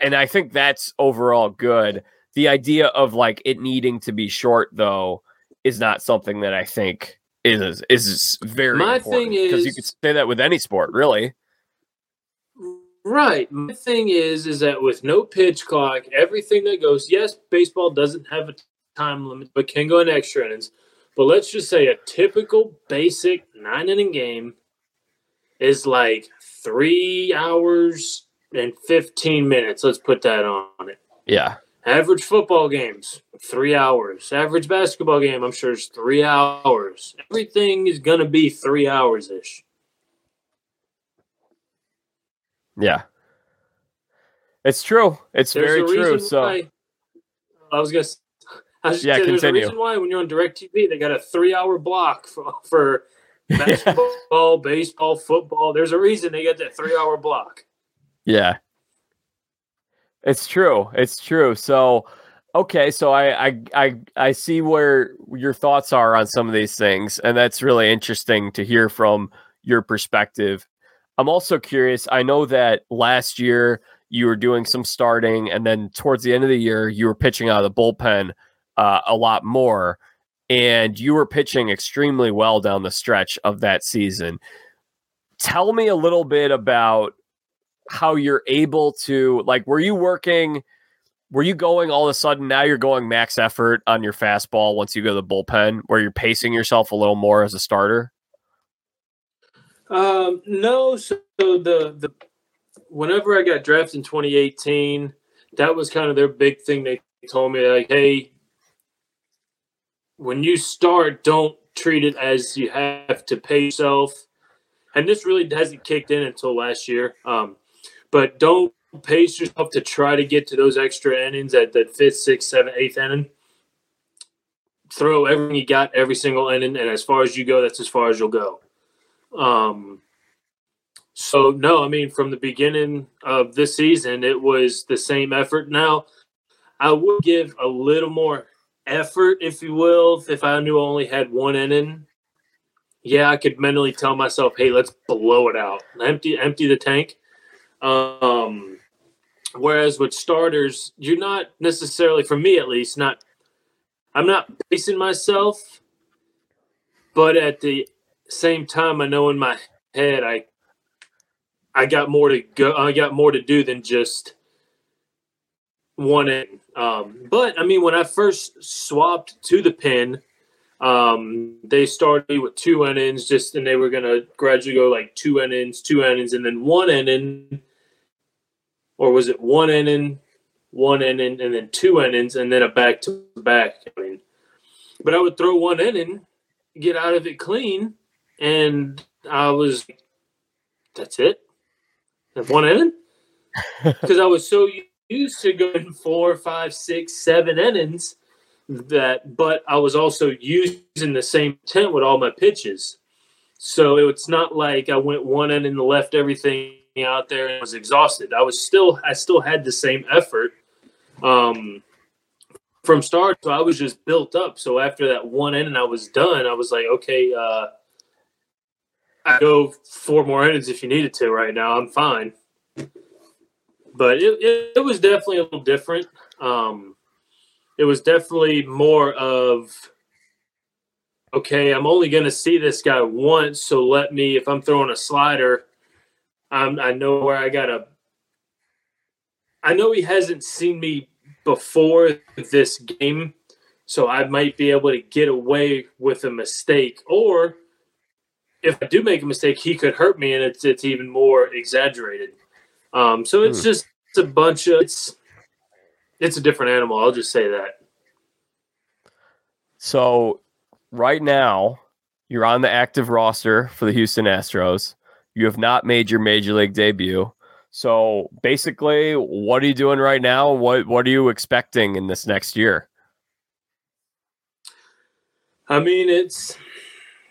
and I think that's overall good. The idea of like it needing to be short though is not something that I think is is very My thing because you is- could say that with any sport, really. Right. My thing is, is that with no pitch clock, everything that goes. Yes, baseball doesn't have a time limit, but can go in extra innings. But let's just say a typical basic nine inning game is like three hours and fifteen minutes. Let's put that on it. Yeah. Average football games, three hours. Average basketball game, I'm sure, is three hours. Everything is gonna be three hours ish. Yeah. It's true. It's There's very true. So I was I was just Yeah, there's a reason why when you're on Directv, they got a three-hour block for, for (laughs) basketball, baseball, football. There's a reason they got that three-hour block. Yeah. It's true. It's true. So okay, so I I I I see where your thoughts are on some of these things and that's really interesting to hear from your perspective. I'm also curious. I know that last year you were doing some starting and then towards the end of the year you were pitching out of the bullpen uh, a lot more and you were pitching extremely well down the stretch of that season. Tell me a little bit about how you're able to like were you working were you going all of a sudden now you're going max effort on your fastball once you go to the bullpen where you're pacing yourself a little more as a starter Um, no, so the the whenever I got drafted in 2018, that was kind of their big thing. They told me like, hey, when you start, don't treat it as you have to pay yourself. And this really hasn't kicked in until last year. Um, but don't pace yourself to try to get to those extra innings at that fifth, sixth, seventh, eighth inning. Throw everything you got every single inning, and as far as you go, that's as far as you'll go. Um, so no, I mean from the beginning of this season, it was the same effort. Now, I would give a little more effort, if you will, if I knew I only had one inning. Yeah, I could mentally tell myself, "Hey, let's blow it out, empty, empty the tank." Um, whereas with starters, you're not necessarily, for me at least, not. I'm not pacing myself, but at the same time, I know in my head I I got more to go. I got more to do than just one in. Um, but I mean, when I first swapped to the pin, um, they started with two innings, just and they were gonna gradually go like two innings, two innings, and then one inning, or was it one inning, one inning, and then two innings, and then a back to back. I mean, but I would throw one inning, get out of it clean, and I was, that's it. One inning, (laughs) because I was so used to going four, five, six, seven innings that, but I was also using the same tent with all my pitches. So it's not like I went one inning and left everything out there and was exhausted. I was still, I still had the same effort um, from start. So I was just built up. So after that one inning, I was done. I was like, okay, uh, I go four more innings if you needed to. Right now, I'm fine. But it, it, it was definitely a little different. Um, it was definitely more of okay. I'm only going to see this guy once, so let me. If I'm throwing a slider, I'm, I know where I got to. I know he hasn't seen me before this game, so I might be able to get away with a mistake, or if I do make a mistake, he could hurt me, and it's it's even more exaggerated. Um, so it's Hmm. just it's a bunch of it's it's a different animal. I'll just say that. so right now you're on the active roster for the houston astros you have not made your major league debut so basically what are you doing right now what what are you expecting in this next year I mean, it's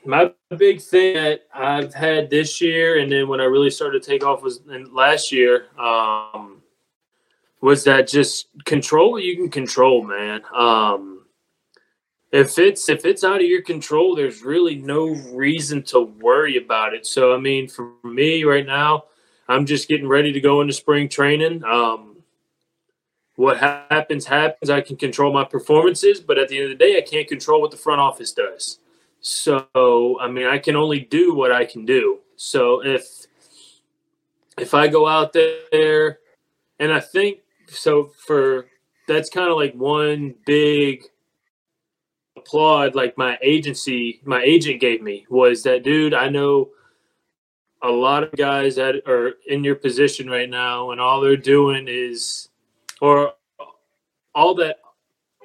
my big thing that I've had this year, and then when I really started to take off was in last year. Um, was that just control what you can control, man? Um, if it's if it's out of your control, there's really no reason to worry about it. So I mean, for me right now, I'm just getting ready to go into spring training. Um, what happens happens. I can control my performances, but at the end of the day, I can't control what the front office does. So I mean, I can only do what I can do. So if if I go out there, and I think so for that's kind of like one big applaud like my agency my agent gave me was that dude i know a lot of guys that are in your position right now and all they're doing is or all that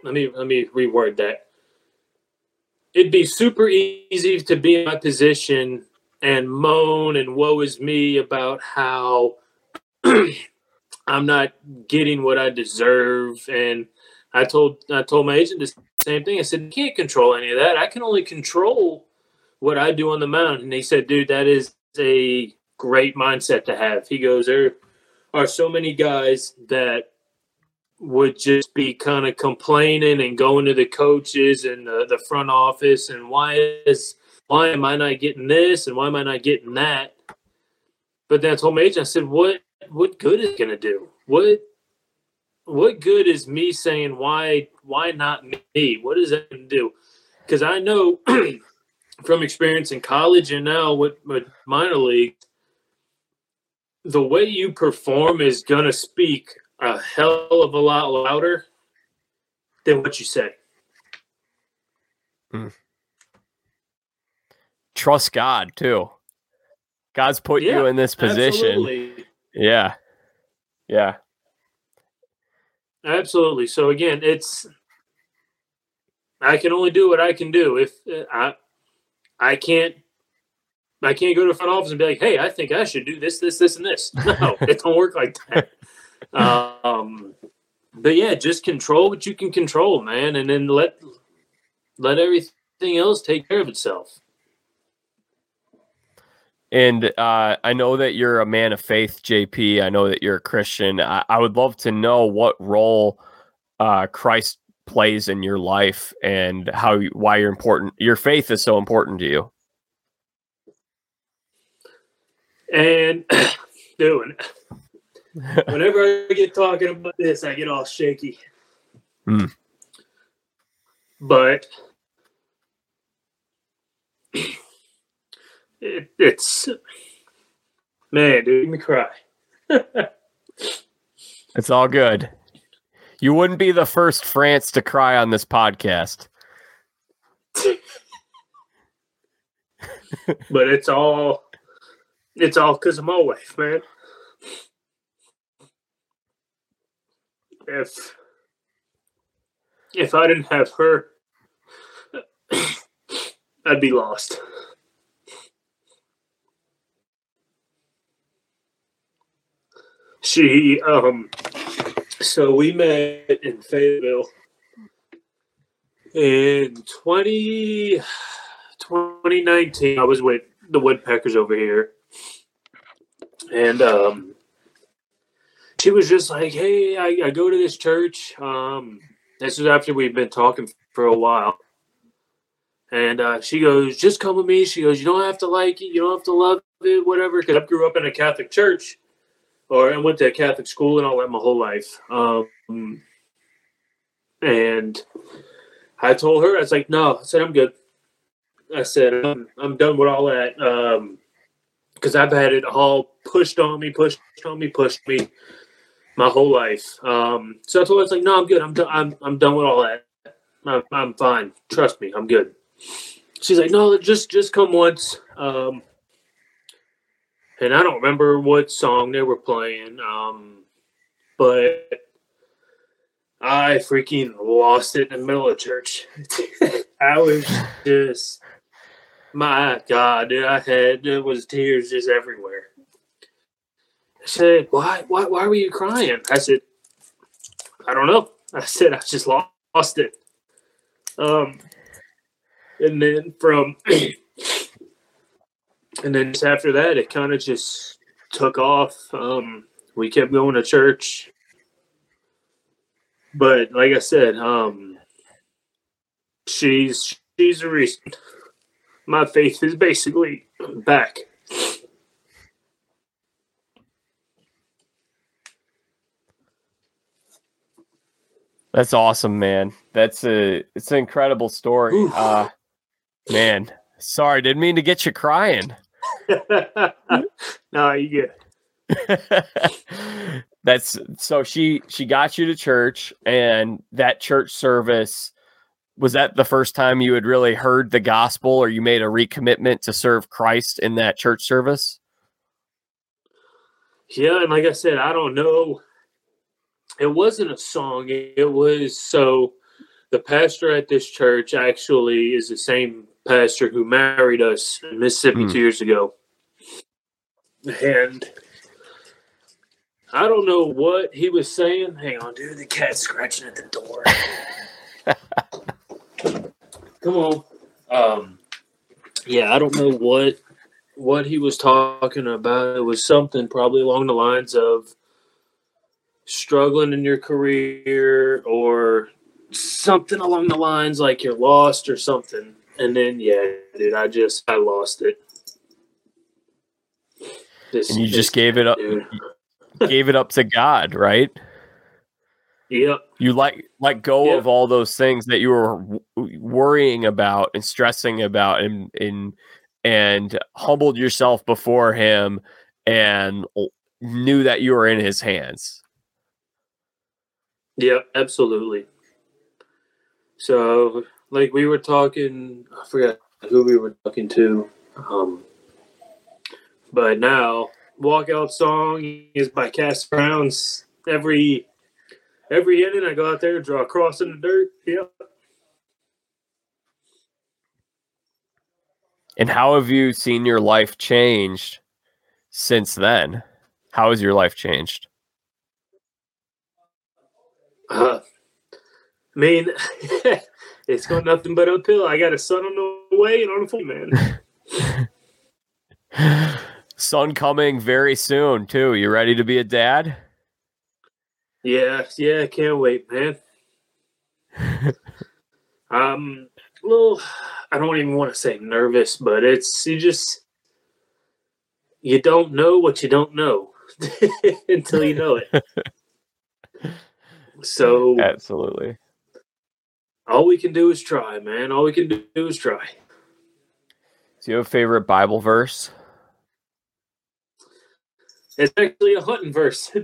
let me let me reword that it'd be super easy to be in my position and moan and woe is me about how (clears throat) i'm not getting what i deserve. And i told i told my agent the same thing. I said you can't control any of that. I can only control what i do on the mound. And he said dude that is a great mindset to have. He goes there are so many guys that would just be kind of complaining and going to the coaches and the, the front office and why is why am I not getting this and why am I not getting that? But then I told my agent, I said, what what good is gonna do? What what good is me saying why why not me? What is that gonna do? Because I know (clears throat) from experience in college and now with, with minor league, the way you perform is gonna speak a hell of a lot louder than what you say. Mm. Trust God too. God's put Yeah, you in this position. Absolutely. Yeah. Yeah. Absolutely. So again, it's I can only do what I can do. If uh, I I can't I can't go to the front office and be like, "Hey, I think I should do this, this, this, and this." (laughs) No, it don't work like that. Um, but yeah, just control what you can control, man, and then let let everything else take care of itself. And uh, I know that you're a man of faith, JP. I know that you're a Christian. I, I would love to know what role uh, Christ plays in your life and how why you're important. Your faith is so important to you. And (coughs) doing (laughs) whenever I get talking about this, I get all shaky. Hmm. But it, it's man, dude, make me cry. (laughs) It's all good. You wouldn't be the first France to cry on this podcast. (laughs) but it's all it's all because of my wife, man. If if I didn't have her, (coughs) I'd be lost. She um so we met in Fayetteville in 20, 2019. I was with the Woodpeckers over here. And um she was just like, Hey, I, I go to this church. Um this was after we've been talking for a while. And uh, she goes, just come with me. She goes, you don't have to like it, you don't have to love it, whatever. Because I grew up in a Catholic church, or I went to a Catholic school and all that my whole life. Um, and I told her, I was like, no, I said I'm good. I said I'm, I'm done with all that. Um, because I've had it all pushed on me, pushed on me, pushed me my whole life. Um, so her, it's like, no, I'm good. I'm done. I'm, I'm done with all that. I'm, I'm fine. Trust me, I'm good. She's like, no, just just come once. Um, and I don't remember what song they were playing. Um, but I freaking lost it in the middle of church. (laughs) I was just, my God, dude, I had there was tears just everywhere. Said, why, why, why were you crying? I said, I don't know. I said, I just lost it. Um, and then from, (clears throat) and then just after that, it kind of just took off. Um, we kept going to church, but like I said, um, she's she's the reason. My faith is basically back. That's awesome, man. That's a it's an incredible story. Uh man, sorry, didn't mean to get you crying. (laughs) no, you good. (laughs) That's so she she got you to church and that church service was that the first time you had really heard the gospel or you made a recommitment to serve Christ in that church service? Yeah, and like I said, I don't know it wasn't a song. It was so the pastor at this church actually is the same pastor who married us in Mississippi mm. two years ago. And I don't know what he was saying. Hang on, dude. The cat's scratching at the door. (laughs) Come on. Um, yeah, I don't know what what he was talking about. It was something probably along the lines of struggling in your career or something along the lines like you're lost or something. And then yeah, dude, I just I lost it. This, and you just gave it up gave it up to God, right? Yep. You like let go yep. of all those things that you were w- worrying about and stressing about and and and humbled yourself before him and knew that you were in his hands. Yeah, absolutely. So, like we were talking, I forgot who we were talking to, um, but now walkout song is by Cass Browns. Every every inning, I go out there and draw a cross in the dirt. Yep. And how have you seen your life changed since then? How has your life changed? Uh, (laughs) I mean, (laughs) it's going nothing but uphill. I got a son on the way and on the phone, man. son coming very soon too. You ready to be a dad? Yeah, yeah, I can't wait, man. um, a little. I don't even want to say nervous, but it's you just you don't know what you don't know (laughs) until you know it. So absolutely, all we can do is try, man. All we can do is try. Do you have a favorite Bible verse? It's actually a hunting verse. (laughs)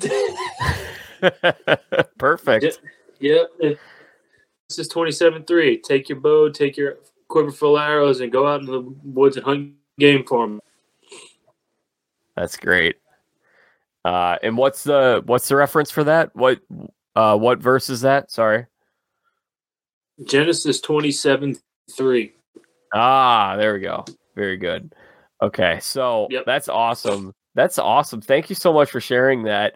(laughs) Perfect. Yep. this is 27 3. Take your bow, take your quiver full of arrows, and go out in the woods and hunt game for them. That's great. Uh, and what's the what's the reference for that? What uh, what verse is that? Sorry. Genesis 27 3. Ah, there we go. Very good. Okay. So yep. that's awesome. That's awesome. Thank you so much for sharing that.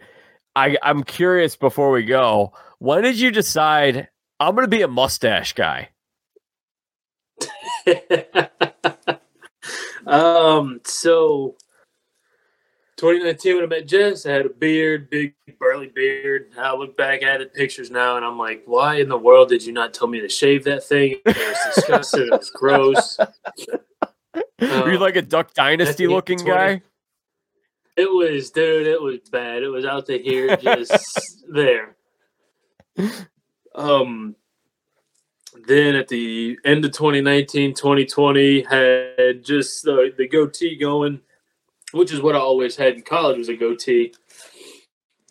I, I'm curious before we go, when did you decide I'm going to be a mustache guy? (laughs) um, so 2019 when I met Jess, I had a beard, big burly beard. I look back at it, pictures now, and I'm like, why in the world did you not tell me to shave that thing? It was (laughs) disgusting. it was gross. Were you like a Duck Dynasty looking 20, guy? It was, dude. It was bad. It was out to here, (laughs) just there. Um. Then at the end of 2019, 2020, had just the, the goatee going which is what I always had in college was a goatee.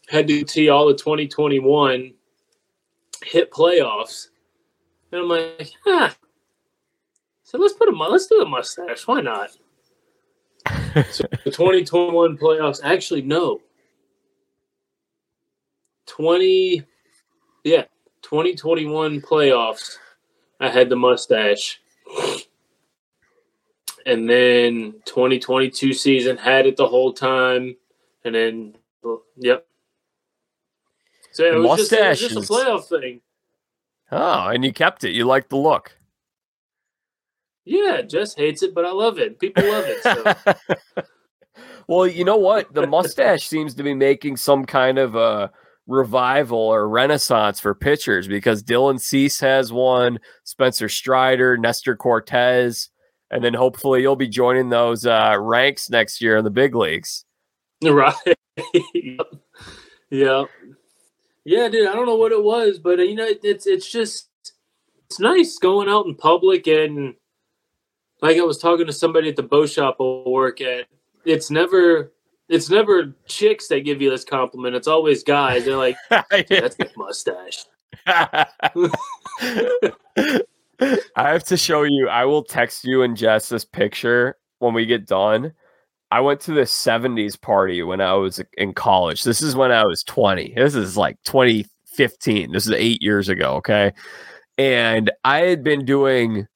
Had to tee all of 2021, hit playoffs, and I'm like, huh. So let's put a let's do a mustache. Why not? so (laughs) the 2021 playoffs. Actually, no. 20, yeah, 2021 playoffs. I had the mustache and then 2022 season had it the whole time, and then yep. So it was, just, it was just a playoff thing. Oh, and you kept it. You like the look. Yeah, Jess hates it, but I love it. People love it. So. (laughs) well, you know what? The mustache (laughs) seems to be making some kind of a revival or renaissance for pitchers because Dylan Cease has one, Spencer Strider, Nestor Cortes, and then hopefully you'll be joining those uh, ranks next year in the big leagues. (laughs) Right. yeah. Yeah, dude. I don't know what it was, but uh, you know, it's it's just it's nice going out in public and like I was talking to somebody at the bow shop I work at. It's never it's never chicks that give you this compliment. It's always guys. They're like, (laughs) "That's a mustache." (laughs) I have to show you. I will text you and Jess this picture when we get done. I went to the 70s party when I was in college. This is when I was 20. This is like 2015. This is eight years ago. Okay. And I had been doing,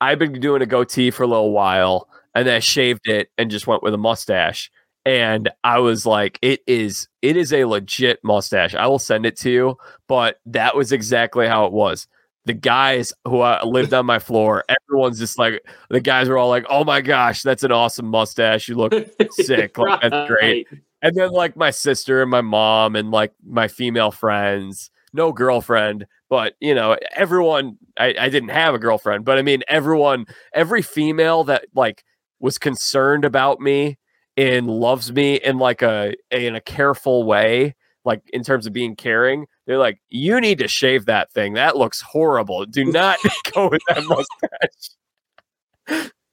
I've been doing a goatee for a little while and then I shaved it and just went with a mustache. And I was like, it is, it is a legit mustache. I will send it to you. But that was exactly how it was the guys who uh, lived on my floor, everyone's just like, the guys were all like, oh my gosh, that's an awesome mustache. You look sick. Like, (laughs) right. That's great. And then, like, my sister and my mom and like my female friends, no girlfriend, but you know, everyone, I, I didn't have a girlfriend, but I mean, everyone, every female that like was concerned about me and loves me in like a, in a careful way, like in terms of being caring, they're like, you need to shave that thing. That looks horrible. Do (laughs) not (laughs) go with that mustache.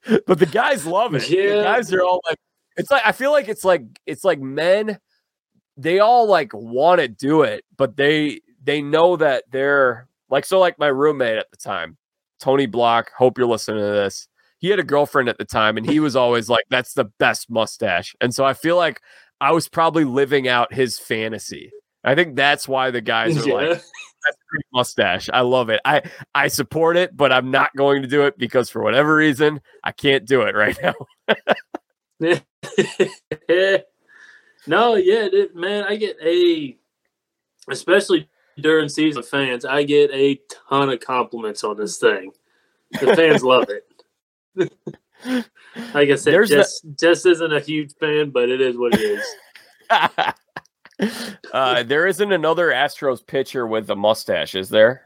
(laughs) but the guys love it. Yeah. The guys are all like, it's like I feel like it's like it's like men, they all like want to do it, but they they know that they're like so like my roommate at the time, Tony Block. Hope you're listening to this. He had a girlfriend at the time, and he was always like, "That's the best mustache." And so I feel like I was probably living out his fantasy. I think that's why the guys are yeah. like, "That's mustache." I love it. I I support it, but I'm not going to do it because for whatever reason I can't do it (laughs) right now. (laughs) no, yeah, man, I get a, especially during season fans, I get a ton of compliments on this thing. The fans love it. (laughs) (laughs) like I said, There's just the- just isn't a huge fan, but it is what it is. (laughs) uh, there isn't another Astros pitcher with a mustache, is there?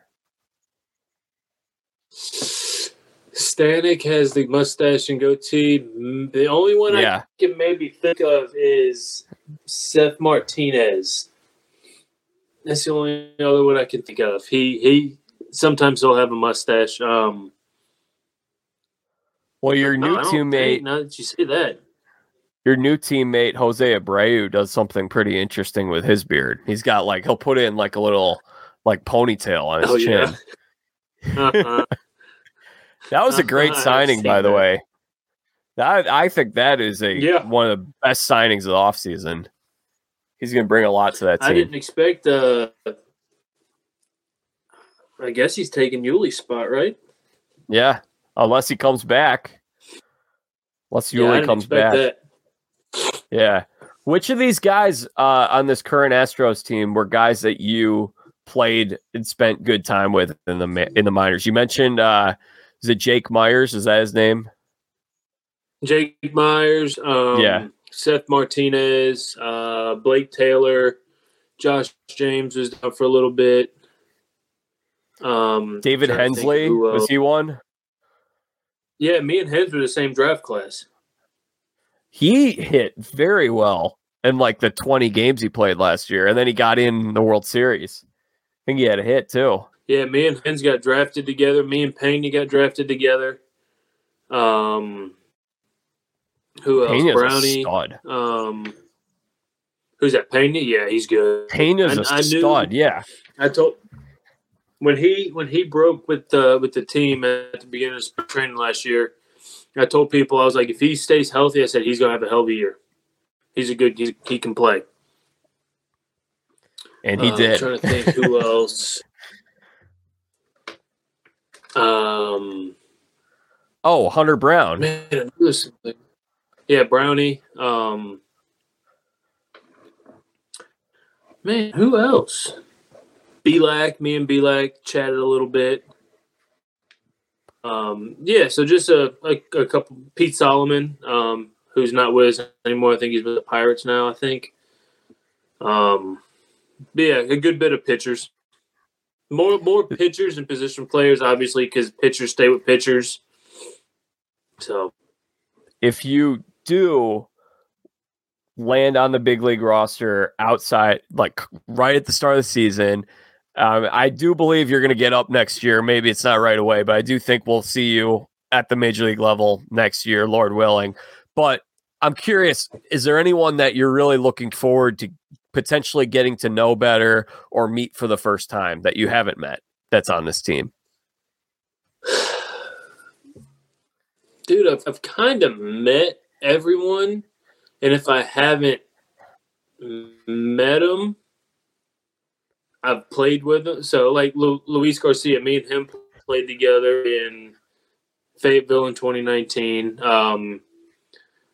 Stanek has the mustache and goatee. The only one yeah. I can maybe think of is Seth Martinez. That's the only other one I can think of. He he sometimes he'll have a mustache. Um, well, your new teammate. Now that you say that, your new teammate Jose Abreu does something pretty interesting with his beard. He's got like he'll put in like a little like ponytail on his oh, chin. Yeah. uh-huh. (laughs) that was a great uh-huh. signing, by the that. way. That I think that is a yeah. one of the best signings of the offseason. He's going to bring a lot to that team. I didn't expect. Uh, I guess he's taking Yuli's spot, right? Yeah, unless he comes back. Unless Yuli yeah, comes back. That. Yeah. Which of these guys uh, on this current Astros team were guys that you played and spent good time with in the in the minors? You mentioned uh, is it Jake Meyers? Is that his name? Jake Meyers. Um, yeah. Seth Martinez, uh, Blake Taylor, Josh James was down for a little bit. Um, David Hensley was he one? Yeah, me and Hens were the same draft class he hit very well in like the 20 games he played last year. And then he got in the World Series. I think he had a hit too. Yeah, me and Hens got drafted together. Me and Pena got drafted together. Um, who else? Pena's Brownie. Um, who's that? Pena? Yeah, he's good. Pena's a I stud. Knew, yeah, I told when he when he broke with the with the team at the beginning of spring training last year. I told people I was like, if he stays healthy, I said he's gonna have a hell of a year. He's a good. He's, he can play. And he uh, did. I'm trying to think who (laughs) else. Um. Oh, Hunter Brown. Man, yeah, Brownie. Um. Man, who else? Bielak, me and Bielak chatted a little bit. Um, yeah, so just a, a, a couple. Pete Solomon, um, who's not with us anymore. I think he's with the Pirates now. I think. Um, yeah, a good bit of pitchers. More more pitchers and position players, obviously, because pitchers stay with pitchers. So, if you do land on the big league roster outside, like right at the start of the season, um, I do believe you're going to get up next year. Maybe it's not right away, but I do think we'll see you at the major league level next year, Lord willing. But I'm curious, is there anyone that you're really looking forward to potentially getting to know better or meet for the first time that you haven't met that's on this team? Dude, I've, I've kind of met everyone. And if I haven't met them, I've played with them. So, like Lu- Luis Garcia, me and him played together in Fayetteville in 2019. Um,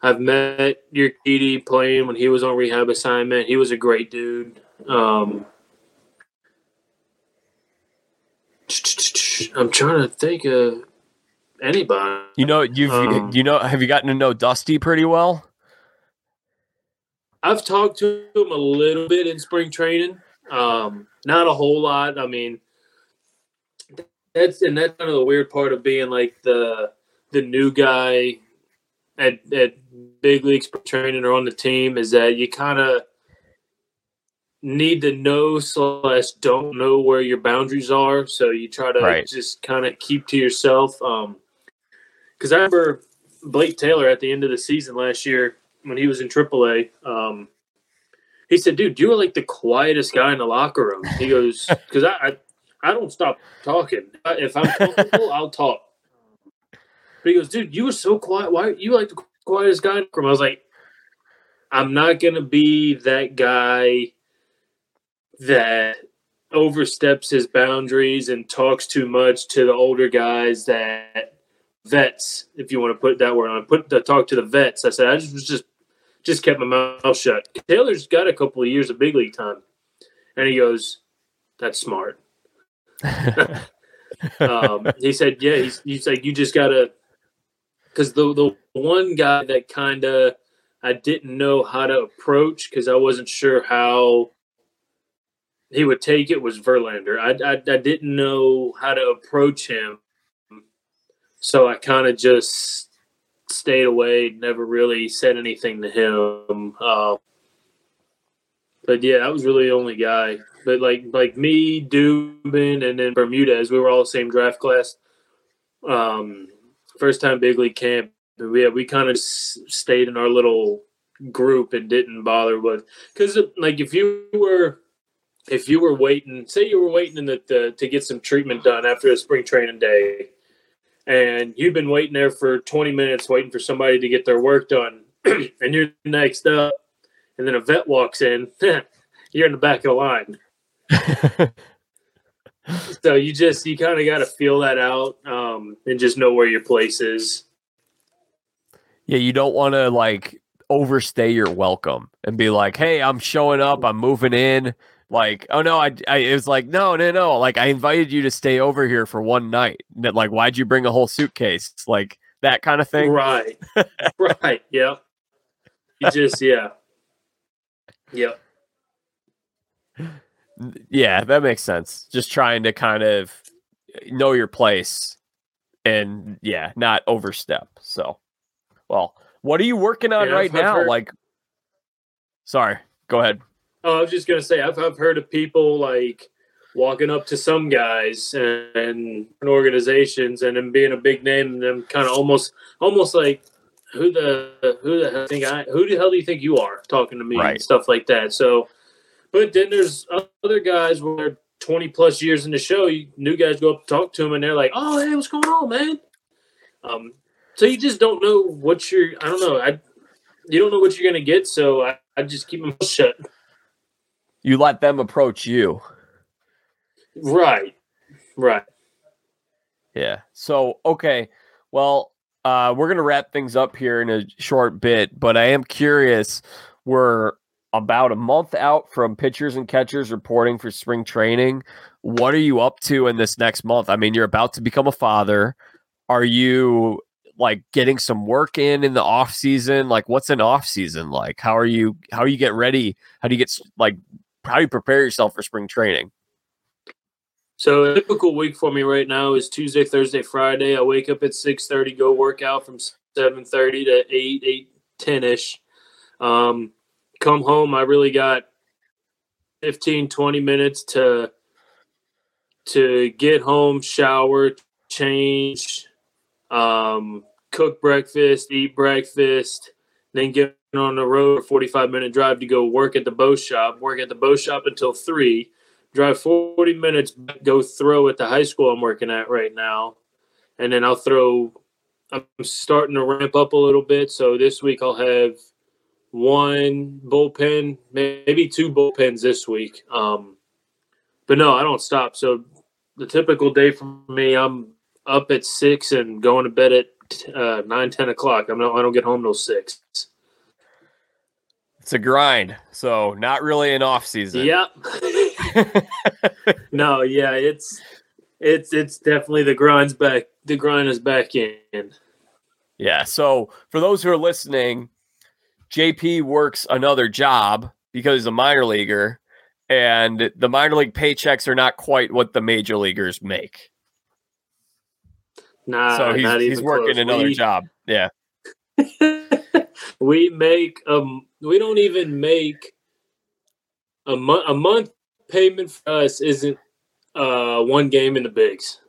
I've met your Urquidy playing when he was on rehab assignment. He was a great dude. Um, I'm trying to think of anybody. You know, you've um, you know, have you gotten to know Dusty pretty well? I've talked to him a little bit in spring training. Um, not a whole lot. I mean, that's and that's kind of the weird part of being like the the new guy at at big leagues training or on the team is that you kind of need to know slash don't know where your boundaries are. So you try to right. just kind of keep to yourself. Um, because I remember Blake Taylor at the end of the season last year when he was in AAA. Um, he said, "Dude, you were like the quietest guy in the locker room." He goes, (laughs) "Because I, I, I don't stop talking. If I'm comfortable, I'll talk." But he goes, "Dude, you were so quiet. Why you like the quietest guy in the room?" I was like, "I'm not gonna be that guy that oversteps his boundaries and talks too much to the older guys that." vets, if you want to put that word on. Put the talk to the vets. I said I just was just just kept my mouth shut. Taylor's got a couple of years of big league time. And he goes, That's smart. (laughs) um, he said, Yeah, he's, he's like, You just got to, because the, the one guy that kind of I didn't know how to approach because I wasn't sure how he would take it was Verlander. I, I, I didn't know how to approach him. So I kind of just stayed away, never really said anything to him. Uh, but yeah, that was really the only guy. But like like me, Dubin, and then Bermudez, we were all the same draft class. Um, first time big league camp. We we kind of stayed in our little group and didn't bother with because like if you were if you were waiting, say you were waiting in the, the to get some treatment done after a spring training day, and you've been waiting there for 20 minutes waiting for somebody to get their work done. (clears throat) And you're next up and then a vet walks in. (laughs) You're in the back of the line. (laughs) So you just you kind of got to feel that out um, and just know where your place is. Yeah you don't want to like overstay your welcome and be like hey i'm showing up i'm moving in like, oh no, I, I it was like, no, no, no. Like, I invited you to stay over here for one night. Like, why'd you bring a whole suitcase? Like that kind of thing. Right. (laughs) right. Yeah. You just, yeah. Yep. Yeah, that makes sense. Just trying to kind of eh, know your place and yeah, not overstep. So, well, what are you working on yeah, right now? Heard... Like, sorry, go ahead. Oh, I was just gonna say I've I've heard of people like walking up to some guys and, and organizations and then being a big name and them kind of almost almost like who the who the hell think I who the hell do you think you are talking to me right. and stuff like that. So, but then there's other guys where 20 plus years in the show, you, new guys go up to talk to them and they're like, "Oh, hey, what's going on, man?" Um, so you just don't know what you're. I don't know. I you don't know what you're gonna get. So I, I just keep my mouth shut you let them approach you. Right. Right. Yeah. So, okay. Well, uh, we're going to wrap things up here in a short bit, but I am curious. We're about a month out from pitchers and catchers reporting for spring training. What are you up to in this next month? I mean, you're about to become a father. Are you like getting some work in in the off season? Like, what's an off season like? How are you? How you get ready? How do you get like how do you prepare yourself for spring training? So a typical week for me right now is Tuesday, Thursday, Friday. I wake up at six thirty, go work out from seven thirty to eight, eight ten ish. Um, come home, I really got 15, 20 minutes to to get home, shower, change, um, cook breakfast, eat breakfast, then get on the road, a 45 minute drive to go work at the bow shop, work at the bow shop until 3, drive 40 minutes, go throw at the high school I'm working at right now. And then I'll throw, I'm starting to ramp up a little bit. So this week I'll have one bullpen, maybe two bullpens this week. Um, but no, I don't stop. So the typical day for me, I'm up at six and going to bed at uh, nine, ten o'clock. I'm not, I don't get home till six. It's a grind, so not really an off season. Yep. (laughs) no, yeah, it's it's it's definitely the grind's back. The grind is back in. Yeah. So for those who are listening, JP works another job because he's a minor leaguer, and the minor league paychecks are not quite what the major leaguers make. Nah, so he's, he's working close. another we, job. Yeah. (laughs) we make um we don't even make a month a month payment for us isn't uh one game in the bigs.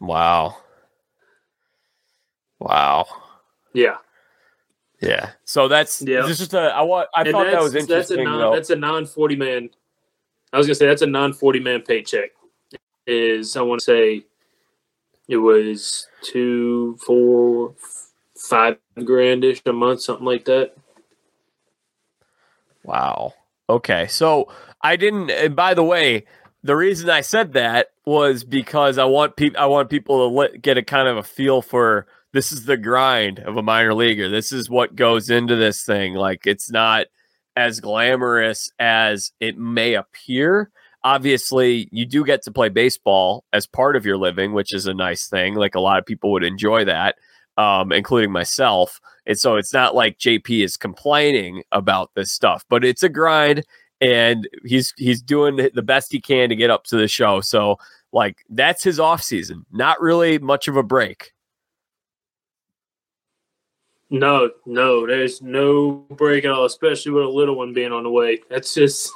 wow. Wow. Yeah. Yeah. So that's yeah. This is just a I want I and thought that was that's interesting. a non though. that's a non forty man. I was gonna say that's a non forty man paycheck. Is I want to say it was two, four, five grandish a month, something like that. Wow. Okay. So I didn't. And by the way, the reason I said that was because I want people. I want people to let, get a kind of a feel for this is the grind of a minor leaguer. This is what goes into this thing. Like it's not as glamorous as it may appear. Obviously, you do get to play baseball as part of your living, which is a nice thing. Like a lot of people would enjoy that, um, including myself. And so it's not like JP is complaining about this stuff, but it's a grind and he's he's doing the best he can to get up to the show. So like that's his off season. Not really much of a break. No, no, there's no break at all, especially with a little one being on the way. That's just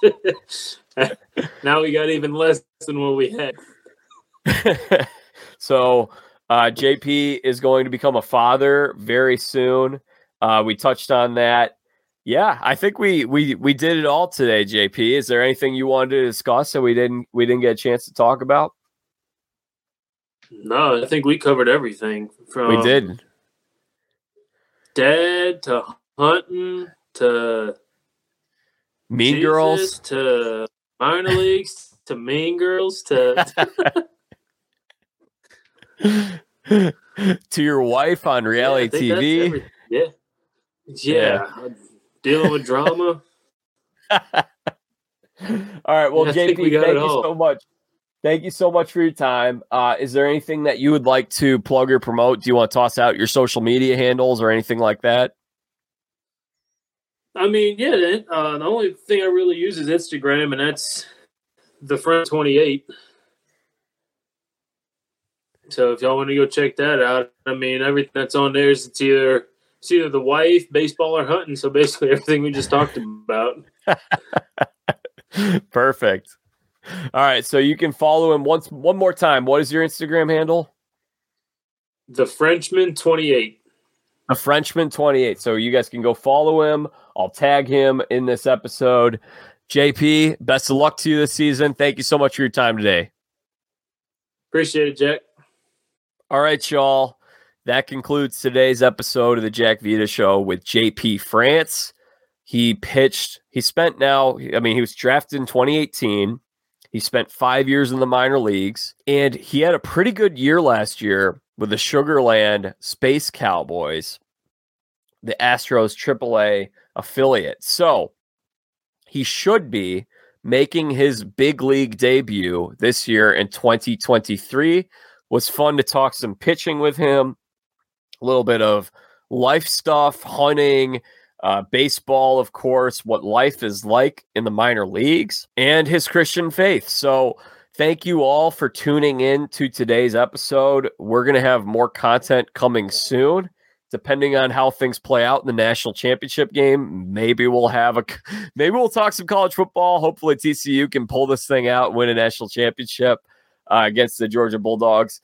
(laughs) now we got even less than what we had. (laughs) so uh, JP is going to become a father very soon. Uh, we touched on that. Yeah, I think we we we did it all today, JP. Is there anything you wanted to discuss that we didn't we didn't get a chance to talk about? No, I think we covered everything. From we did. dead to hunting to Mean Jesus Girls to minor leagues to Mean Girls to (laughs) (laughs) to your wife on reality yeah, TV. every, yeah. yeah, yeah, dealing with drama. (laughs) all right, well, I JP, thank you all. so much. Thank you so much for your time. Uh, is there anything that you would like to plug or promote? Do you want to toss out your social media handles or anything like that? I mean, yeah, uh, the only thing I really use is Instagram, and that's the friend twenty eight. So if y'all want to go check that out, I mean, everything that's on there is it's either it's either the wife, baseball, or hunting. So basically, (laughs) everything we just talked about. (laughs) Perfect. All right, so you can follow him once one more time. What is your Instagram handle? The Frenchman twenty eight. The Frenchman 28. So you guys can go follow him. I'll tag him in this episode. JP, best of luck to you this season. Thank you so much for your time today. Appreciate it, Jack. All right, y'all. That concludes today's episode of the Jack Vita Show with JP France. He pitched, he spent now, I mean, he was drafted in 2018. He spent five years in the minor leagues, and he had a pretty good year last year with the Sugar Land Space Cowboys, the Astros AAA affiliate. So he should be making his big league debut this year in 2023. Was fun to talk some pitching with him, a little bit of life stuff, hunting, uh, baseball, of course, what life is like in the minor leagues, and his Christian faith. So, thank you all for tuning in to today's episode. We're going to have more content coming soon. Depending on how things play out in the national championship game, maybe we'll have a, (laughs) maybe we'll talk some college football. Hopefully, TCU can pull this thing out, win a national championship uh, against the Georgia Bulldogs.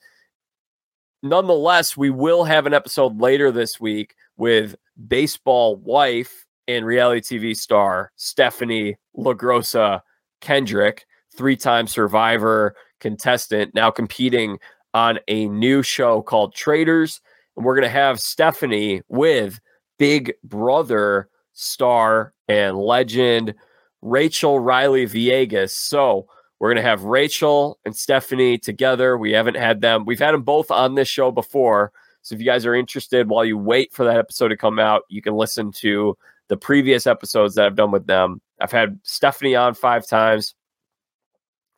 Nonetheless, we will have an episode later this week with baseball wife and reality TV star Stephanie LaGrossa Kendrick, three time survivor contestant, now competing on a new show called Traitors. And we're going to have Stephanie with Big Brother star and legend Rachel Reilly Villegas. So we're going to have Rachel and Stephanie together. We haven't had them, we've had them both on this show before. So if you guys are interested while you wait for that episode to come out, you can listen to the previous episodes that I've done with them. I've had Stephanie on five times.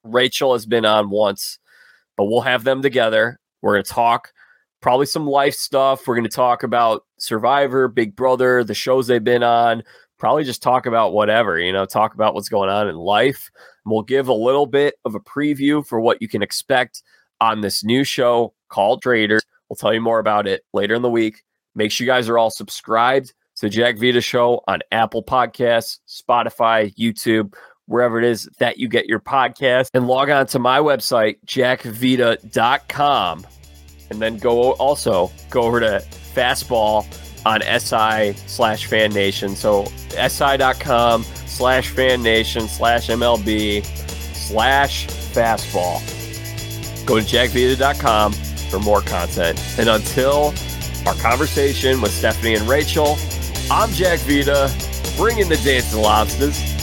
Rachel has been on once, but we'll have them together. We're going to talk probably some life stuff. We're going to talk about Survivor, Big Brother, the shows they've been on, probably just talk about whatever, you know, talk about what's going on in life. We'll give a little bit of a preview for what you can expect on this new show called Traitors. We'll tell you more about it later in the week. Make sure you guys are all subscribed to Jack Vita Show on Apple Podcasts, Spotify, YouTube, wherever it is that you get your podcast. And log on to my website, jackvita.com. And then go also go over to Fastball on SI slash Fan Nation. So SI.com slash Fan Nation slash MLB slash Fastball. Go to jackvita.com for more content. And until our conversation with Stephanie and Rachel, I'm Jack Vita, bringing the dance dancing lobsters.